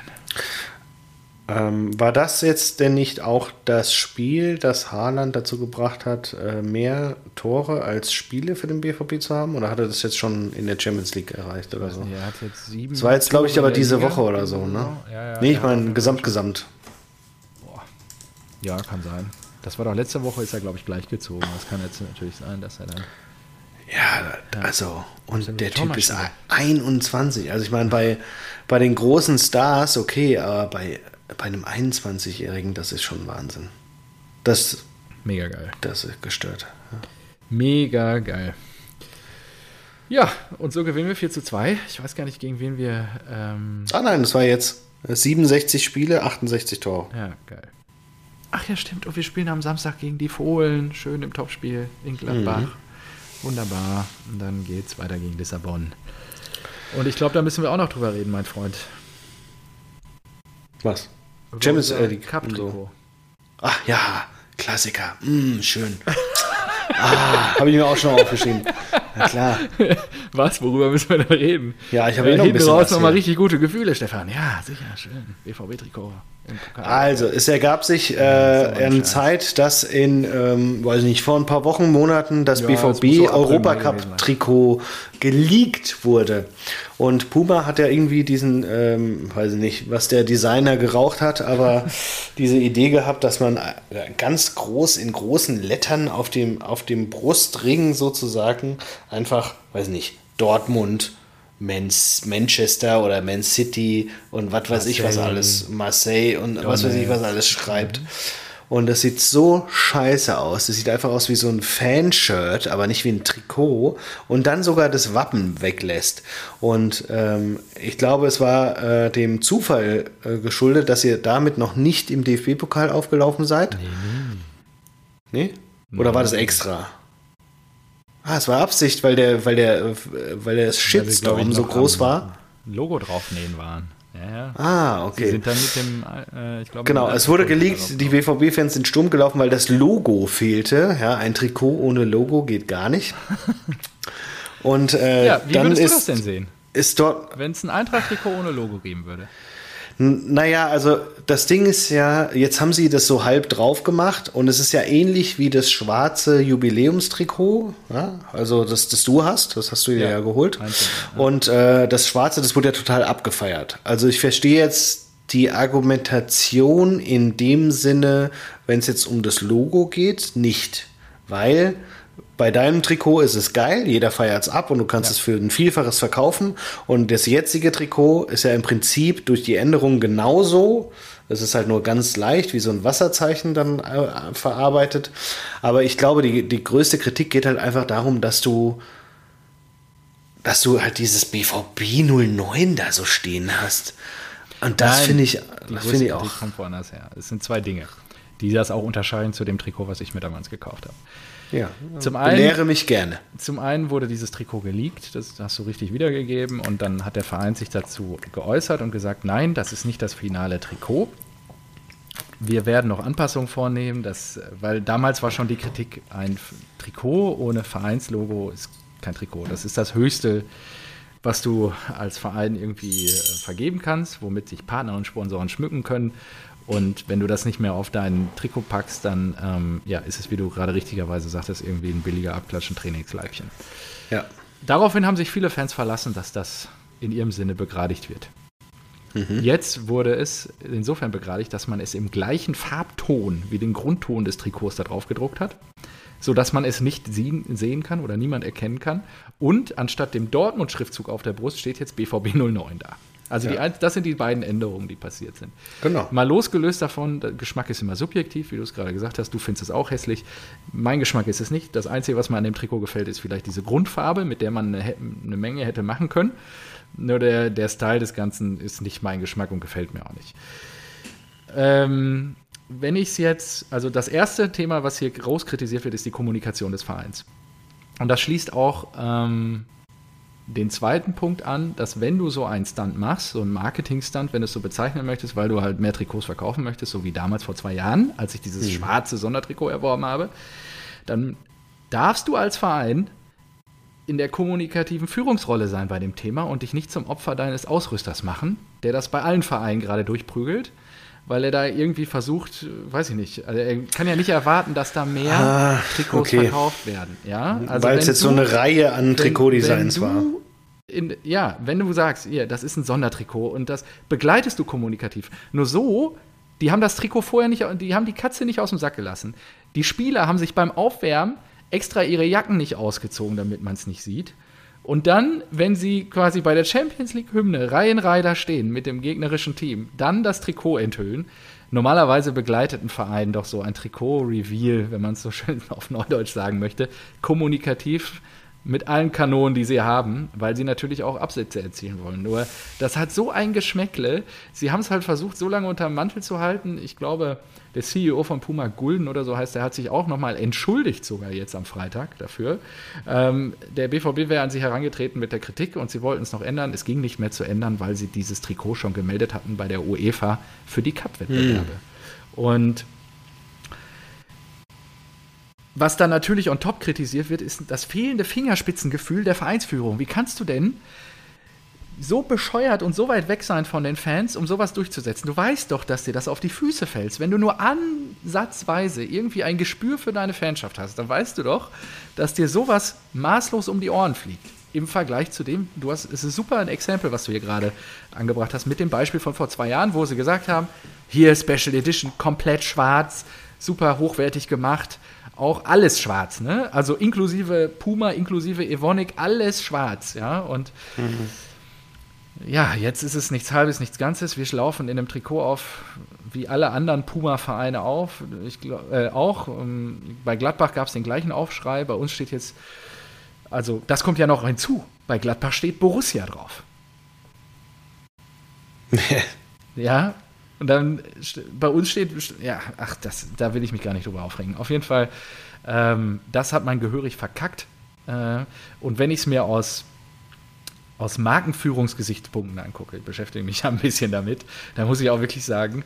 Ähm, war das jetzt denn nicht auch das Spiel, das Haaland dazu gebracht hat, äh, mehr Tore als Spiele für den BVB zu haben? Oder hat er das jetzt schon in der Champions League erreicht oder so? Er hat jetzt sieben. Das war jetzt, glaube ich, aber diese Liga. Woche oder so, ne? Ja, ja, nee, ich meine gesamt, gesamt. Boah. Ja, kann sein. Das war doch letzte Woche, ist er, glaube ich, gleichgezogen. Das kann jetzt natürlich sein, dass er dann. Ja, also, und der Typ ist 21. Also, ich meine, bei, bei den großen Stars, okay, aber bei bei einem 21-Jährigen, das ist schon Wahnsinn. Das. Mega geil. Das ist gestört. Ja. Mega geil. Ja, und so gewinnen wir 4 zu 2. Ich weiß gar nicht, gegen wen wir. Ähm ah nein, das war jetzt 67 Spiele, 68 Tore. Ja, geil. Ach ja, stimmt. Und wir spielen am Samstag gegen die Fohlen. Schön im Topspiel in Gladbach. Mhm. Wunderbar. Und dann geht's weiter gegen Lissabon. Und ich glaube, da müssen wir auch noch drüber reden, mein Freund. Was? Champions League. Cup so. Ach ja, Klassiker. Mm, schön. ah, habe ich mir auch schon aufgeschrieben. (laughs) Na klar. (laughs) Was? Worüber müssen wir da reden? Ja, ich habe eh noch ein bisschen raus nochmal richtig gute Gefühle, Stefan. Ja, sicher, schön. BVB-Trikot. Also, es ergab sich äh, eine Zeit, dass in, ähm, weiß nicht, vor ein paar Wochen, Monaten das ja, BVB Europacup-Trikot geleakt wurde. Und Puma hat ja irgendwie diesen, ähm, weiß ich nicht, was der Designer geraucht hat, aber (laughs) diese Idee gehabt, dass man äh, ganz groß in großen Lettern auf dem, auf dem Brustring sozusagen einfach, weiß ich nicht, Dortmund, Manchester oder Man City und was weiß ich was alles, Marseille und Donne. was weiß ich was alles schreibt. Mhm. Und das sieht so scheiße aus. Das sieht einfach aus wie so ein Fanshirt, aber nicht wie ein Trikot. Und dann sogar das Wappen weglässt. Und ähm, ich glaube, es war äh, dem Zufall äh, geschuldet, dass ihr damit noch nicht im DFB-Pokal aufgelaufen seid. Nee. Nee? Oder war das extra? Ah, es war Absicht, weil der, weil der, weil der Shitstorm so groß war. Logo draufnähen waren. Ja, ja. Ah, okay. Sie sind dann mit dem, äh, ich glaube. Genau, es wurde geleakt, die BVB-Fans sind stumm gelaufen, weil das Logo fehlte. Ja, ein Trikot ohne Logo geht gar nicht. (laughs) Und äh, ja, wie dann würdest ist, du das denn sehen? Ist dort. Wenn es ein Eintracht-Trikot ohne Logo geben würde. Naja, also das Ding ist ja, jetzt haben sie das so halb drauf gemacht und es ist ja ähnlich wie das schwarze Jubiläumstrikot, ja? also das, das du hast, das hast du dir ja, ja geholt. Einzelne, ja. Und äh, das schwarze, das wurde ja total abgefeiert. Also ich verstehe jetzt die Argumentation in dem Sinne, wenn es jetzt um das Logo geht, nicht. Weil bei deinem Trikot ist es geil, jeder feiert es ab und du kannst ja. es für ein Vielfaches verkaufen. Und das jetzige Trikot ist ja im Prinzip durch die Änderungen genauso. Es ist halt nur ganz leicht, wie so ein Wasserzeichen dann äh, verarbeitet. Aber ich glaube, die, die größte Kritik geht halt einfach darum, dass du, dass du halt dieses BVB 09 da so stehen hast. Und das finde ich, das finde ich auch. kommt woanders her. Es sind zwei Dinge, die das auch unterscheiden zu dem Trikot, was ich mir damals gekauft habe. Ja, zum einen, mich gerne. Zum einen wurde dieses Trikot geleakt, das hast du richtig wiedergegeben, und dann hat der Verein sich dazu geäußert und gesagt, nein, das ist nicht das finale Trikot. Wir werden noch Anpassungen vornehmen, das, weil damals war schon die Kritik, ein Trikot ohne Vereinslogo ist kein Trikot. Das ist das Höchste, was du als Verein irgendwie äh, vergeben kannst, womit sich Partner und Sponsoren schmücken können. Und wenn du das nicht mehr auf dein Trikot packst, dann ähm, ja, ist es, wie du gerade richtigerweise sagtest, irgendwie ein billiger Abklatschen-Trainingsleibchen. Ja. Daraufhin haben sich viele Fans verlassen, dass das in ihrem Sinne begradigt wird. Mhm. Jetzt wurde es insofern begradigt, dass man es im gleichen Farbton wie den Grundton des Trikots da drauf gedruckt hat, sodass man es nicht sehen kann oder niemand erkennen kann. Und anstatt dem Dortmund-Schriftzug auf der Brust steht jetzt BVB 09 (laughs) da. Also ja. die, das sind die beiden Änderungen, die passiert sind. Genau. Mal losgelöst davon, Geschmack ist immer subjektiv, wie du es gerade gesagt hast. Du findest es auch hässlich. Mein Geschmack ist es nicht. Das Einzige, was mir an dem Trikot gefällt, ist vielleicht diese Grundfarbe, mit der man eine, eine Menge hätte machen können. Nur der, der Style des Ganzen ist nicht mein Geschmack und gefällt mir auch nicht. Ähm, wenn ich es jetzt, also das erste Thema, was hier groß kritisiert wird, ist die Kommunikation des Vereins. Und das schließt auch ähm, den zweiten Punkt an, dass wenn du so einen Stunt machst, so einen Marketing-Stunt, wenn du es so bezeichnen möchtest, weil du halt mehr Trikots verkaufen möchtest, so wie damals vor zwei Jahren, als ich dieses mhm. schwarze Sondertrikot erworben habe, dann darfst du als Verein in der kommunikativen Führungsrolle sein bei dem Thema und dich nicht zum Opfer deines Ausrüsters machen, der das bei allen Vereinen gerade durchprügelt weil er da irgendwie versucht, weiß ich nicht, also er kann ja nicht erwarten, dass da mehr ah, Trikots okay. verkauft werden. Ja? Also weil es jetzt du, so eine Reihe an Trikotdesigns war. In, ja, wenn du sagst, ja, das ist ein Sondertrikot und das begleitest du kommunikativ. Nur so, die haben das Trikot vorher nicht, die haben die Katze nicht aus dem Sack gelassen. Die Spieler haben sich beim Aufwärmen extra ihre Jacken nicht ausgezogen, damit man es nicht sieht. Und dann, wenn sie quasi bei der Champions League-Hymne Reihenreihe da stehen mit dem gegnerischen Team, dann das Trikot enthüllen. Normalerweise begleitet ein Verein doch so ein Trikot-Reveal, wenn man es so schön (laughs) auf Neudeutsch sagen möchte, kommunikativ mit allen Kanonen, die sie haben, weil sie natürlich auch Absätze erzielen wollen. Nur das hat so ein Geschmäckle. Sie haben es halt versucht, so lange unter dem Mantel zu halten. Ich glaube, der CEO von Puma Gulden oder so heißt, der hat sich auch nochmal entschuldigt, sogar jetzt am Freitag dafür. Ähm, der BVB wäre an sie herangetreten mit der Kritik und sie wollten es noch ändern. Es ging nicht mehr zu ändern, weil sie dieses Trikot schon gemeldet hatten bei der UEFA für die Cup-Wettbewerbe. Hm. Und was dann natürlich on top kritisiert wird, ist das fehlende Fingerspitzengefühl der Vereinsführung. Wie kannst du denn so bescheuert und so weit weg sein von den Fans, um sowas durchzusetzen? Du weißt doch, dass dir das auf die Füße fällt. Wenn du nur ansatzweise irgendwie ein Gespür für deine Fanschaft hast, dann weißt du doch, dass dir sowas maßlos um die Ohren fliegt. Im Vergleich zu dem, du hast, es ist super ein Exempel, was du hier gerade angebracht hast, mit dem Beispiel von vor zwei Jahren, wo sie gesagt haben, hier Special Edition, komplett schwarz, super hochwertig gemacht auch alles schwarz, ne? Also inklusive Puma, inklusive Evonik, alles schwarz, ja. Und mhm. Ja, jetzt ist es nichts Halbes, nichts Ganzes. Wir laufen in einem Trikot auf, wie alle anderen Puma-Vereine auf. Ich glaub, äh, auch. Ähm, bei Gladbach gab es den gleichen Aufschrei. Bei uns steht jetzt, also das kommt ja noch hinzu. Bei Gladbach steht Borussia drauf. (laughs) ja, und dann bei uns steht, ja, ach, das, da will ich mich gar nicht drüber aufregen. Auf jeden Fall, ähm, das hat man gehörig verkackt. Äh, und wenn ich es mir aus aus Markenführungsgesichtspunkten angucke, ich beschäftige mich ja (laughs) ein bisschen damit, da muss ich auch wirklich sagen,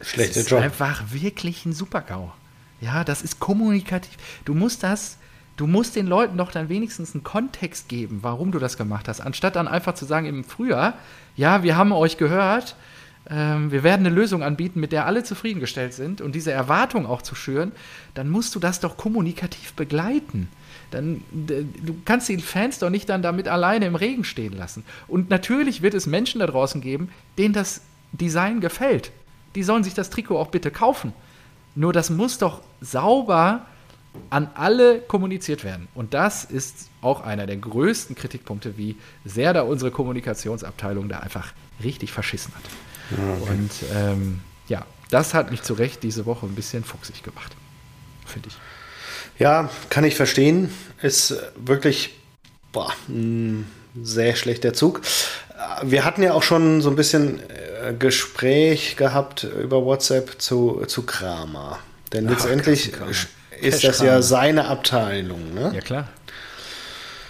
Schlechter ist Job. einfach wirklich ein Super-GAU. Ja, das ist kommunikativ. Du musst das, du musst den Leuten doch dann wenigstens einen Kontext geben, warum du das gemacht hast, anstatt dann einfach zu sagen im Frühjahr, ja, wir haben euch gehört, ähm, wir werden eine Lösung anbieten, mit der alle zufriedengestellt sind und diese Erwartung auch zu schüren, dann musst du das doch kommunikativ begleiten. Dann, du kannst die Fans doch nicht dann damit alleine im Regen stehen lassen. Und natürlich wird es Menschen da draußen geben, denen das Design gefällt. Die sollen sich das Trikot auch bitte kaufen. Nur das muss doch sauber an alle kommuniziert werden. Und das ist auch einer der größten Kritikpunkte, wie sehr da unsere Kommunikationsabteilung da einfach richtig verschissen hat. Okay. Und ähm, ja, das hat mich zu Recht diese Woche ein bisschen fuchsig gemacht, finde ich. Ja, kann ich verstehen. Ist wirklich boah, ein sehr schlechter Zug. Wir hatten ja auch schon so ein bisschen äh, Gespräch gehabt über WhatsApp zu, zu Kramer. Denn Ach, letztendlich ist das ja seine Abteilung. Ne? Ja, klar.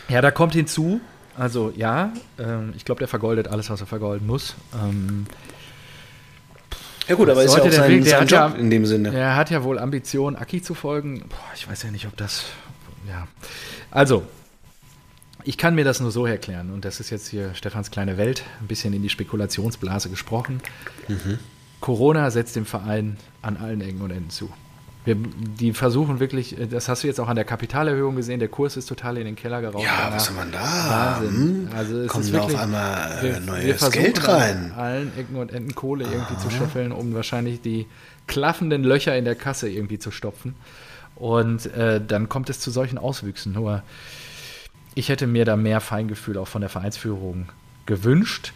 Ja, da kommt hinzu, also ja, ähm, ich glaube, der vergoldet alles, was er vergolden muss. Ja gut, aber ist ja auch sein, Weg, sein Job ja, in dem Sinne. Er hat ja wohl Ambitionen, Aki zu folgen. Boah, ich weiß ja nicht, ob das... Ja. Also, ich kann mir das nur so erklären. Und das ist jetzt hier Stefans kleine Welt, ein bisschen in die Spekulationsblase gesprochen. Mhm. Corona setzt dem Verein an allen Ecken und Enden zu. Wir, die versuchen wirklich, das hast du jetzt auch an der Kapitalerhöhung gesehen, der Kurs ist total in den Keller geraucht. Ja, was soll man da? Wahnsinn. Hm? Also es Kommt ist da wirklich, auf einmal wir, neues wir Geld rein? An allen Ecken und Enden Kohle irgendwie Aha. zu scheffeln, um wahrscheinlich die klaffenden Löcher in der Kasse irgendwie zu stopfen. Und äh, dann kommt es zu solchen Auswüchsen. Nur ich hätte mir da mehr Feingefühl auch von der Vereinsführung gewünscht.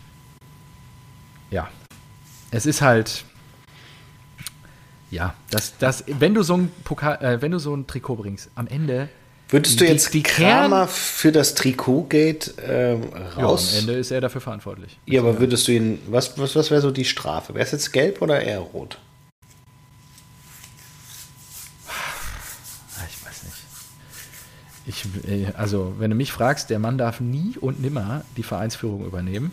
Ja, es ist halt, ja, das, das, wenn du so ein Pokal, äh, wenn du so ein Trikot bringst, am Ende. Würdest du jetzt die, die Kramer für das Trikotgate ähm, raus? Ja, am Ende ist er dafür verantwortlich. Ja, aber würdest du ihn, was, was, was wäre so die Strafe? Wäre es jetzt gelb oder eher rot? Ich, äh, also, wenn du mich fragst, der Mann darf nie und nimmer die Vereinsführung übernehmen.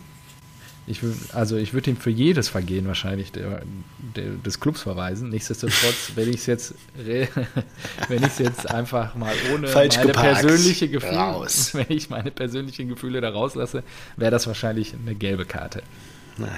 Ich, also ich würde ihm für jedes Vergehen wahrscheinlich der, der, des Clubs verweisen. Nichtsdestotrotz, wenn ich es jetzt, (laughs) wenn ich jetzt einfach mal ohne Falsch meine geparkt. persönliche Gefühle, Raus. (laughs) wenn ich meine persönlichen Gefühle da rauslasse, wäre das wahrscheinlich eine gelbe Karte. Naja.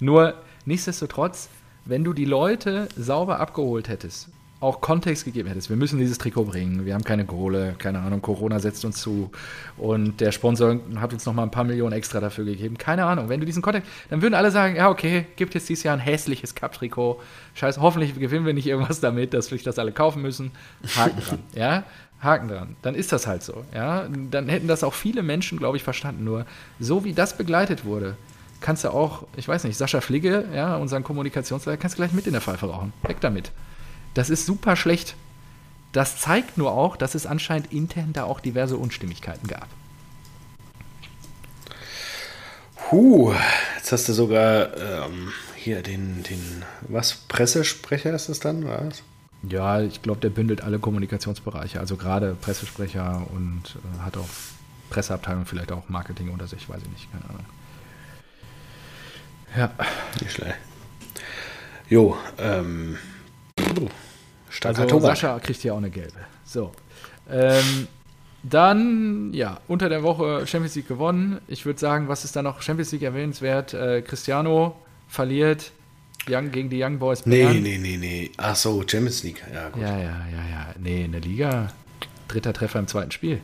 Nur nichtsdestotrotz, wenn du die Leute sauber abgeholt hättest auch Kontext gegeben hättest. Wir müssen dieses Trikot bringen. Wir haben keine Kohle, keine Ahnung, Corona setzt uns zu und der Sponsor hat uns noch mal ein paar Millionen extra dafür gegeben. Keine Ahnung. Wenn du diesen Kontext, dann würden alle sagen, ja okay, gibt jetzt dieses Jahr ein hässliches Cup-Trikot. Scheiße, hoffentlich gewinnen wir nicht irgendwas damit, dass wir das alle kaufen müssen. Haken dran, (laughs) ja. Haken dran. Dann ist das halt so, ja. Dann hätten das auch viele Menschen, glaube ich, verstanden. Nur so wie das begleitet wurde, kannst du auch, ich weiß nicht, Sascha Fligge, ja, unseren Kommunikationsleiter, kannst du gleich mit in der Pfeife rauchen. Weg damit. Das ist super schlecht. Das zeigt nur auch, dass es anscheinend intern da auch diverse Unstimmigkeiten gab. Huh, jetzt hast du sogar ähm, hier den, den, was, Pressesprecher ist es dann, was? Ja, ich glaube, der bündelt alle Kommunikationsbereiche, also gerade Pressesprecher und äh, hat auch Presseabteilung, vielleicht auch Marketing unter sich, weiß ich nicht, keine Ahnung. Ja. Nicht schlecht. Jo, ähm, Starker also Tobak. Sascha kriegt hier auch eine gelbe. So. Ähm, dann, ja, unter der Woche Champions League gewonnen. Ich würde sagen, was ist da noch Champions League erwähnenswert? Äh, Cristiano verliert Young, gegen die Young Boys. Nee, Bern. nee, nee, nee. Ach so, Champions League. Ja, gut. Ja, ja, ja, ja. Nee, in der Liga. Dritter Treffer im zweiten Spiel.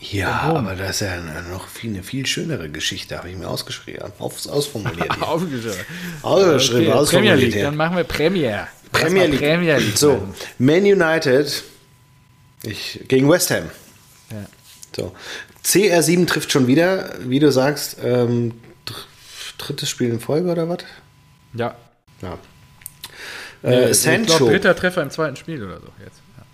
Ja, aber das ist ja noch viel, eine viel schönere Geschichte, habe ich mir ausgeschrieben, aus, ausformuliert. (laughs) ausgeschrieben. Ausgeschrieben, okay, ausformuliert. Premier League, dann machen wir Premier. Premier League. Premier League. So, Man United ich, gegen West Ham. Ja. So. CR7 trifft schon wieder, wie du sagst, ähm, drittes Spiel in Folge oder was? Ja. Ja. Äh, Sancho. Ich glaube, dritter Treffer im zweiten Spiel oder so jetzt. Ja.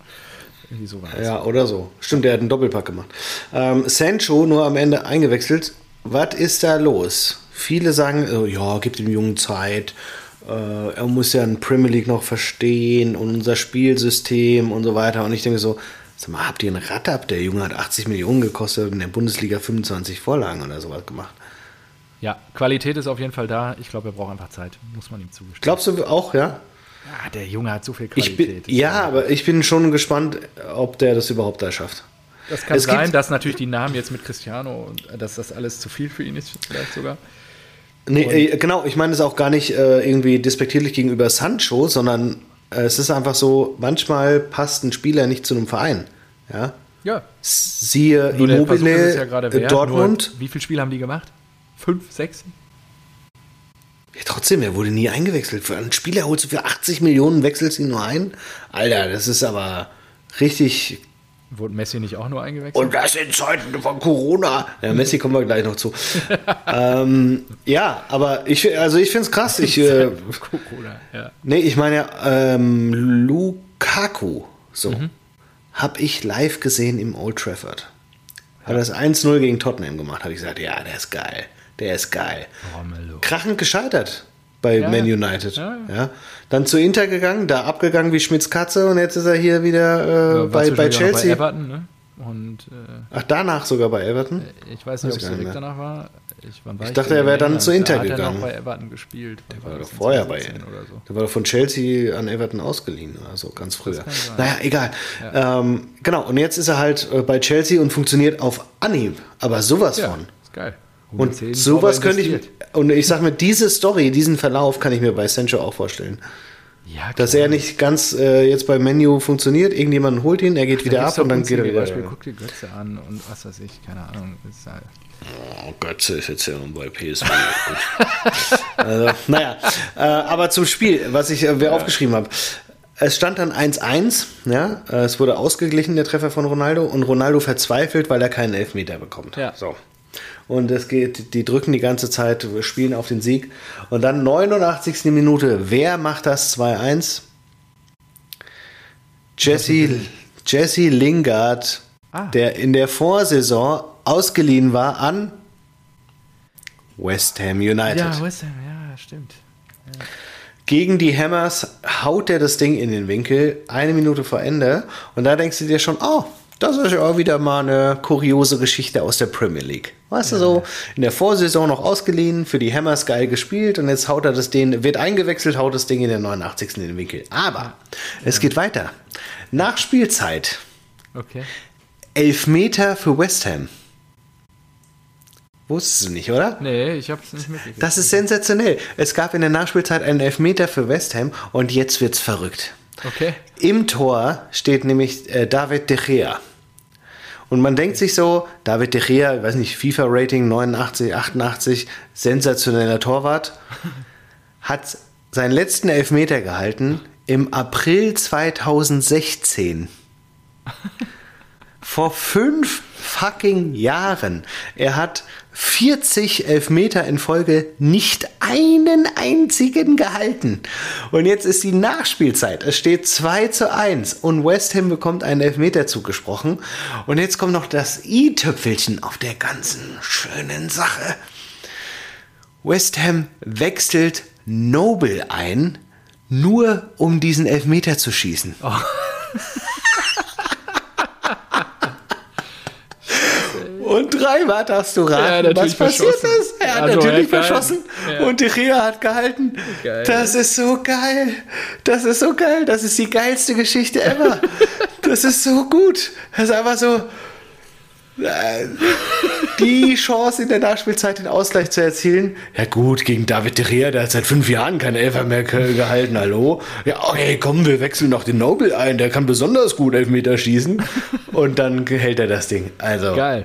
Irgendwie so war das. Ja, oder so. Stimmt, der hat einen Doppelpack gemacht. Ähm, Sancho nur am Ende eingewechselt. Was ist da los? Viele sagen, oh, ja, gibt dem Jungen Zeit er muss ja in Premier League noch verstehen und unser Spielsystem und so weiter. Und ich denke so, Sag mal, habt ihr einen Rad ab? Der Junge hat 80 Millionen gekostet und in der Bundesliga 25 Vorlagen oder sowas gemacht. Ja, Qualität ist auf jeden Fall da. Ich glaube, er braucht einfach Zeit. Muss man ihm zugestehen. Glaubst du auch, ja? Ja, der Junge hat so viel Qualität. Bin, ja, aber ich bin schon gespannt, ob der das überhaupt da schafft. Das kann es sein, dass natürlich die Namen jetzt mit Cristiano, dass das alles zu viel für ihn ist, vielleicht sogar. Nee, äh, genau, ich meine es auch gar nicht äh, irgendwie despektierlich gegenüber Sancho, sondern äh, es ist einfach so, manchmal passt ein Spieler nicht zu einem Verein. Ja. Ja. Siehe Nur Immobile, ja äh, Dortmund. Wie viele Spiele haben die gemacht? Fünf, sechs? Ja, trotzdem, er wurde nie eingewechselt. Für einen Spieler holst du für 80 Millionen, wechselst ihn nur ein. Alter, das ist aber richtig Wurde Messi nicht auch nur eingewechselt? Und das in Zeiten von Corona. Ja, Messi kommen wir gleich noch zu. (laughs) ähm, ja, aber ich, also ich finde es krass. Ich, äh, Corona, ja. Nee, ich meine, ähm, Lukaku, so, mhm. habe ich live gesehen im Old Trafford. Hat ja. das 1-0 gegen Tottenham gemacht. Habe ich gesagt, ja, der ist geil. Der ist geil. Oh, Krachend gescheitert bei ja, Man United. Ja, ja. Dann zu Inter gegangen, da abgegangen wie Schmitz Katze und jetzt ist er hier wieder äh, bei, bei Chelsea. Bei Everton, ne? Und, äh, Ach, danach sogar bei Everton? Äh, ich weiß nicht, ob es direkt danach war. Ich, ich dachte, er wäre dann zu Inter gegangen. Er bei Everton gespielt. Der war doch vorher bei oder so. Der war doch von Chelsea an Everton ausgeliehen oder so, ganz früher. Naja, egal. Ja. Ähm, genau, und jetzt ist er halt äh, bei Chelsea und funktioniert auf Anhieb. Aber sowas ja, von. Ist geil. Und sowas könnte ich, und ich sage mir, diese Story, diesen Verlauf kann ich mir bei Sancho auch vorstellen. Ja, Dass er nicht ganz äh, jetzt beim Menü funktioniert, irgendjemand holt ihn, er geht Ach, wieder ab und dann geht er wieder. Beispiel, guck dir Götze an und was weiß ich, keine Ahnung. Halt oh, Götze ist jetzt ja bei PSV. (laughs) also, naja, äh, aber zum Spiel, was ich äh, ja. aufgeschrieben habe. Es stand dann 1-1, ja, äh, es wurde ausgeglichen, der Treffer von Ronaldo, und Ronaldo verzweifelt, weil er keinen Elfmeter bekommt. Ja. So und es geht, die drücken die ganze Zeit, spielen auf den Sieg. Und dann 89. Minute, wer macht das 2-1? Jesse, Jesse Lingard, ah. der in der Vorsaison ausgeliehen war an West Ham United. Ja, West Ham, ja, stimmt. Ja. Gegen die Hammers haut er das Ding in den Winkel, eine Minute vor Ende. Und da denkst du dir schon, oh, das ist ja auch wieder mal eine kuriose Geschichte aus der Premier League. Weißt ja. du so, in der Vorsaison noch ausgeliehen, für die Hammers geil gespielt und jetzt haut er das Ding, wird eingewechselt, haut das Ding in der 89. in den Winkel. Aber ja. es geht weiter. Nach Spielzeit. Okay. Elfmeter für West Ham. Wusstest du nicht, oder? Nee, ich hab's nicht mitgekriegt. Das ist sensationell. Es gab in der Nachspielzeit einen Elfmeter für West Ham und jetzt wird's verrückt. Okay. Im Tor steht nämlich äh, David De Gea. Und man denkt sich so, David De Gea, ich weiß nicht, FIFA-Rating 89, 88, sensationeller Torwart, (laughs) hat seinen letzten Elfmeter gehalten im April 2016. (laughs) Vor fünf fucking Jahren. Er hat 40 Elfmeter in Folge nicht einen einzigen gehalten. Und jetzt ist die Nachspielzeit. Es steht 2 zu 1 und West Ham bekommt einen Elfmeter zugesprochen. Und jetzt kommt noch das i-Tüpfelchen auf der ganzen schönen Sache. West Ham wechselt Noble ein, nur um diesen Elfmeter zu schießen. Oh. (laughs) Und dreimal darfst du raten, ja, was passiert ist. Er hat also natürlich verschossen ja. und die Rea hat gehalten. Geil. Das ist so geil. Das ist so geil. Das ist die geilste Geschichte ever. (laughs) das ist so gut. Das ist einfach so. Äh, die Chance in der Nachspielzeit den Ausgleich zu erzielen. Ja gut, gegen David de Rea, der hat seit fünf Jahren keine Elfer mehr gehalten. Hallo? Ja, okay, komm, wir wechseln noch den Noble ein. Der kann besonders gut Elfmeter schießen. Und dann hält er das Ding. Also. Geil.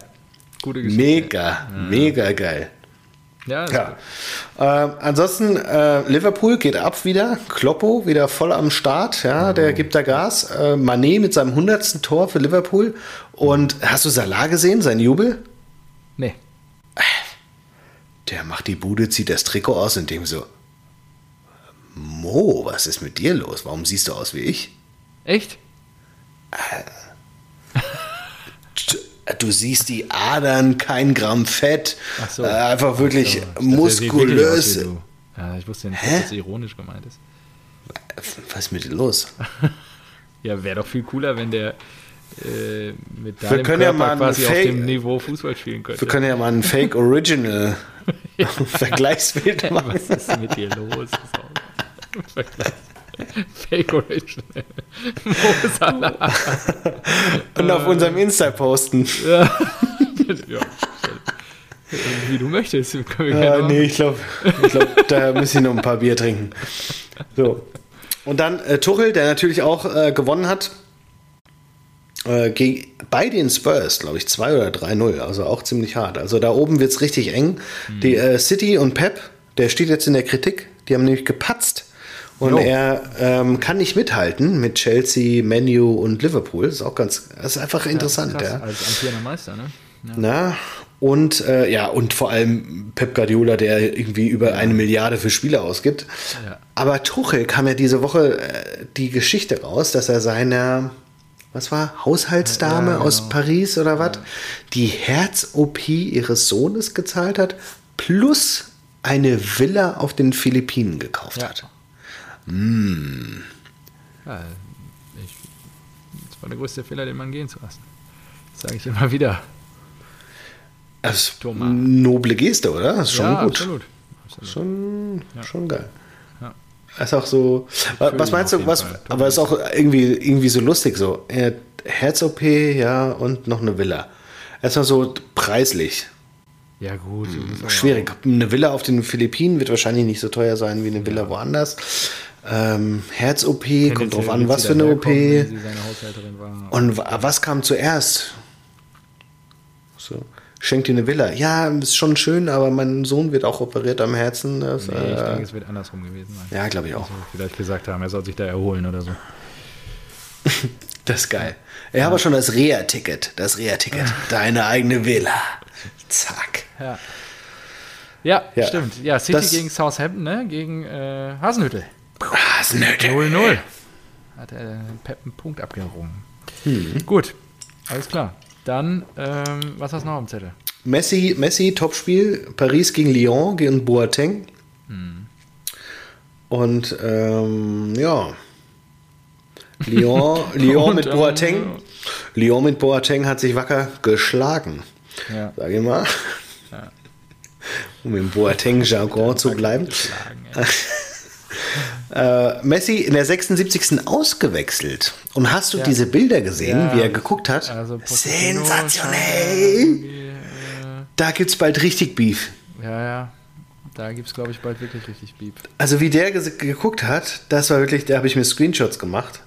Gute Geschichte. Mega, mhm. mega geil. Ja, ja. Äh, ansonsten, äh, Liverpool geht ab wieder. Kloppo wieder voll am Start. Ja, oh. der gibt da Gas. Äh, Manet mit seinem 100. Tor für Liverpool. Und hast du Salah gesehen, sein Jubel? Nee. Der macht die Bude, zieht das Trikot aus und dem so: Mo, was ist mit dir los? Warum siehst du aus wie ich? Echt? Äh, du siehst die Adern, kein Gramm Fett, so. äh, einfach wirklich so. muskulös. Wirklich ja, ich wusste nicht, dass das ironisch gemeint ist. Was ist mit dir los? (laughs) ja, wäre doch viel cooler, wenn der äh, mit deinem wir können Körper ja mal quasi Fake, auf dem Niveau Fußball spielen könnte. Wir können ja mal ein Fake Original (laughs) Vergleichsbild (laughs) machen. Was ist mit dir los? (laughs) Fake Original. (laughs) Und auf unserem Insta posten. ja. (laughs) ja. Wie du möchtest. Ja, nee, ich glaube, ich glaub, da müssen ich noch ein paar Bier trinken. So. Und dann äh, Tuchel, der natürlich auch äh, gewonnen hat äh, bei den Spurs, glaube ich, 2 oder 3-0, also auch ziemlich hart. Also da oben wird es richtig eng. Mhm. Die äh, City und Pep, der steht jetzt in der Kritik, die haben nämlich gepatzt. Und jo. er ähm, kann nicht mithalten mit Chelsea, Menu und Liverpool. Das ist auch ganz, das ist einfach interessant. Krass, ja. Als amtierender Meister, ne? Ja. Na, und äh, ja, und vor allem Pep Guardiola, der irgendwie über ja. eine Milliarde für Spiele ausgibt. Ja. Aber Tuchel kam ja diese Woche äh, die Geschichte raus, dass er seiner was war, Haushaltsdame ja, genau. aus Paris oder was, ja. die Herz-OP ihres Sohnes gezahlt hat, plus eine Villa auf den Philippinen gekauft ja. hat. Mm. Ja, ich, das war der größte Fehler, den man gehen zu lassen. Das sage ich immer wieder. Das ist eine noble Geste, oder? Das ist schon gut. Absolut. absolut. Schon, schon geil. Ist auch so. Was meinst du, was, aber ist auch irgendwie, irgendwie so lustig so. Herz-OP, ja, und noch eine Villa. Erstmal so preislich. Ja, gut. Schwierig. Eine Villa auf den Philippinen wird wahrscheinlich nicht so teuer sein wie eine Villa ja. woanders. Ähm, Herz-OP, kommt drauf an, was für eine OP. Und was kam zuerst? So schenkt dir eine Villa. Ja, ist schon schön, aber mein Sohn wird auch operiert am Herzen. Das, nee, ich äh, denke, es wird andersrum gewesen sein. Ja, glaube ich auch. Also vielleicht gesagt haben, er soll sich da erholen oder so. (laughs) das ist geil. Er ja. hat schon das Reha-Ticket. Das Reha-Ticket. Deine eigene Villa. Zack. Ja. Ja, ja. stimmt. Ja, City das gegen Southampton, ne? Gegen äh, Hasenhüttel. Hasenhüttel. 0-0. Hat er Pep einen Punkt abgerungen. Hm. Gut, alles klar. Dann, ähm, was hast du noch am Zettel? Messi, Messi, Topspiel, Paris gegen Lyon, gegen Boateng. Hm. Und ähm, ja, Lyon, (laughs) Lyon mit Boateng. Ähm, Lyon mit Boateng hat sich wacker geschlagen. Ja. Sag ich mal. Ja. (laughs) Um im Boateng-Jargon zu bleiben. Ja. (laughs) Äh, Messi in der 76. ausgewechselt. Und hast du ja. diese Bilder gesehen, ja, wie er geguckt hat? Also Sensationell! Da gibt es bald richtig Beef. Ja, ja. Da gibt es, glaube ich, bald wirklich richtig Beef. Also wie der geguckt hat, das war wirklich, da habe ich mir Screenshots gemacht.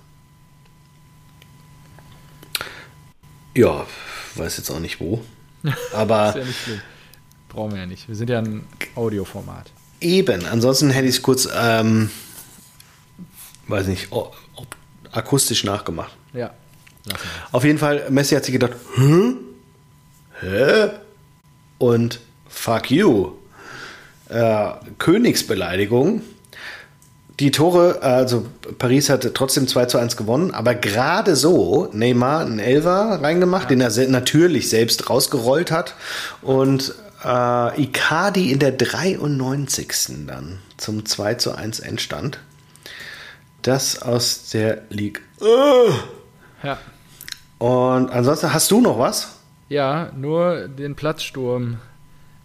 Ja, weiß jetzt auch nicht wo. (laughs) Aber. ist ja nicht schlimm. Brauchen wir ja nicht. Wir sind ja ein Audioformat. Eben, ansonsten hätte ich es kurz ähm, weiß nicht, ob, akustisch nachgemacht. Ja. Auf jeden Fall, Messi hat sich gedacht, Hä? Hä? Und fuck you. Äh, Königsbeleidigung. Die Tore, also Paris hat trotzdem 2 zu 1 gewonnen, aber gerade so Neymar einen Elfer reingemacht, ja. den er se natürlich selbst rausgerollt hat. Und äh, Icardi in der 93. dann zum 2 zu 1 Endstand. Das aus der League. Ja. Und ansonsten hast du noch was? Ja, nur den Platzsturm.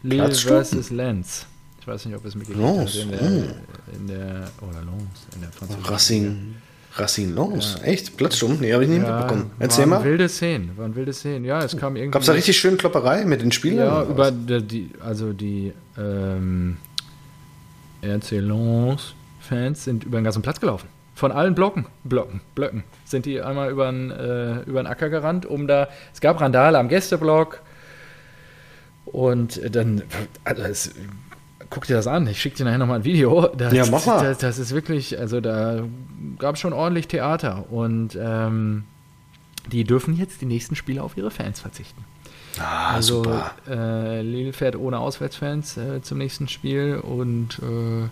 Lille Platzsturm? versus Lenz. Ich weiß nicht, ob es mitgekriegt hat. In der, in der, oder Lens, in der französischen. Racing. Racing Lens, ja. echt? Platzsturm? Nee, habe ich nicht ja, mitbekommen. Erzähl waren mal. wilde Szenen, waren wilde Szenen. Ja, es kam irgendwie. Gab es da richtig schön Klopperei mit den Spielern? Ja, über die, also die ähm, RC Lens Fans sind über den ganzen Platz gelaufen von allen Blocken, Blocken, Blöcken, sind die einmal über den, äh, über den Acker gerannt, um da, es gab Randale am Gästeblock und dann, also es, guck dir das an, ich schicke dir nachher nochmal ein Video. (laughs) Das, ja, mach mal. Das, das, ist wirklich, also da gab es schon ordentlich Theater und ähm, die dürfen jetzt die nächsten Spiele auf ihre Fans verzichten. Ah, also, super. Äh, Lille fährt ohne Auswärtsfans äh, zum nächsten Spiel und äh,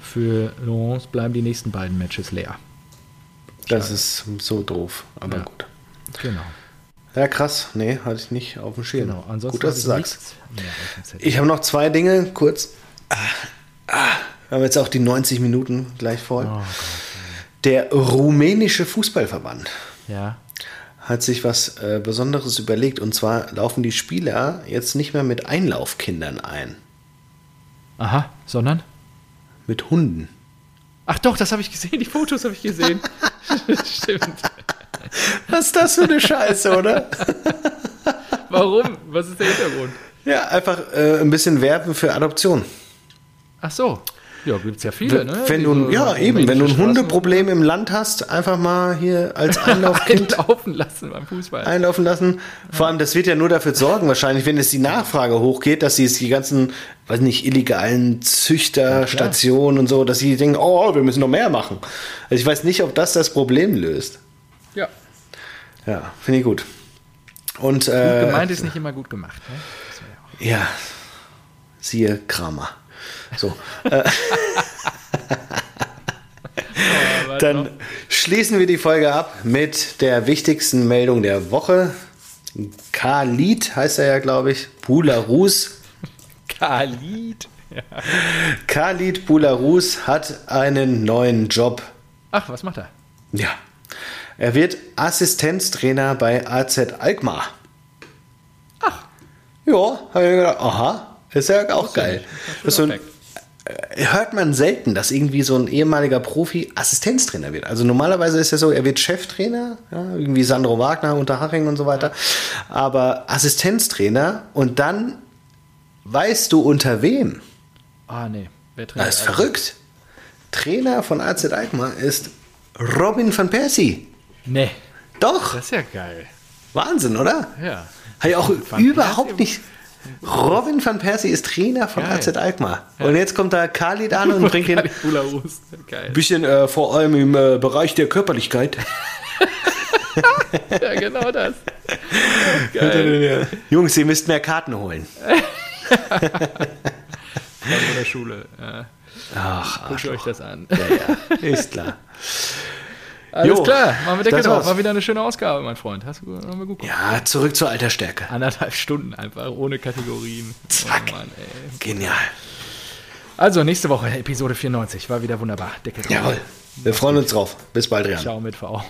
für Lens bleiben die nächsten beiden Matches leer. Das ist so doof, aber ja. gut. Genau. Ja, krass. Nee, hatte ich nicht auf dem Schirm. Genau, ansonsten Gut, dass du sagst. Ich habe noch zwei Dinge, kurz. Ah, ah, wir haben jetzt auch die 90 Minuten gleich voll. Oh Der rumänische Fußballverband ja. hat sich was äh, Besonderes überlegt. Und zwar laufen die Spieler jetzt nicht mehr mit Einlaufkindern ein. Aha, sondern? Mit Hunden. Ach doch, das habe ich gesehen, die Fotos habe ich gesehen. (laughs) (laughs) Stimmt. Was ist das für eine Scheiße, oder? (laughs) Warum? Was ist der Hintergrund? Ja, einfach äh, ein bisschen werben für Adoption. Ach so. Ja, gibt es ja viele, ne? Wenn du, ja, eben, wenn du ein Hundeproblem im Land hast, einfach mal hier als (laughs) Einlaufkind einlaufen lassen beim Fußball. Einlaufen lassen. Vor allem, das wird ja nur dafür sorgen, wahrscheinlich, wenn es die Nachfrage hochgeht, dass sie es die ganzen, weiß nicht, illegalen Züchterstationen ja, und so, dass sie denken, oh, wir müssen noch mehr machen. Also ich weiß nicht, ob das das Problem löst. Ja. Ja, finde ich gut. Und, gut äh, gemeint ist nicht immer gut gemacht. Ne? Ja, siehe Kramer. So. Äh, (laughs) Dann schließen wir die Folge ab mit der wichtigsten Meldung der Woche. Khalid heißt er ja, glaube ich. Bularus. Khalid. Ja. Khalid Bularus hat einen neuen Job. Ach, was macht er? Ja. Er wird Assistenztrainer bei AZ Alkmaar. Ach. Ja, habe ich gedacht, aha, ist ja auch geil. Das ist so ein äh, hört man selten, dass irgendwie so ein ehemaliger Profi Assistenztrainer wird. Also normalerweise ist ja so, er wird Cheftrainer, ja, irgendwie Sandro Wagner, Unterhaching und so weiter. Aber Assistenztrainer und dann weißt du unter wem? Ah, nee. Wer trainiert? Das ist verrückt. Trainer von AZ Alkmaar ist Robin van Persie. Nee. Doch. Das ist ja geil. Wahnsinn, oder? Ja. Hat ja auch van überhaupt nicht Robin van Persie ist Trainer von Geil. AZ Alkmaar. Ja. Und jetzt kommt da Khalid an und (laughs) bringt ihn ein bisschen äh, vor allem im äh, Bereich der Körperlichkeit. (laughs) (laughs) ja, genau das. Geil. Jungs, ihr müsst mehr Karten holen. Von der Schule. Ja. Ach, Guckt euch das an. Ja, ja. Ist klar. Alles jo, klar, machen wir Deckel drauf. War wieder eine schöne Ausgabe, mein Freund. Hast du haben wir gut gemacht. Ja, zurück zur alter Stärke. Anderthalb Stunden einfach, ohne Kategorien. Zack. Oh Mann, Genial. Also, nächste Woche, Episode 94. War wieder wunderbar. Deckel drauf. Jawohl. Wir freuen uns drauf. Bis bald, Rian. Ciao mit V.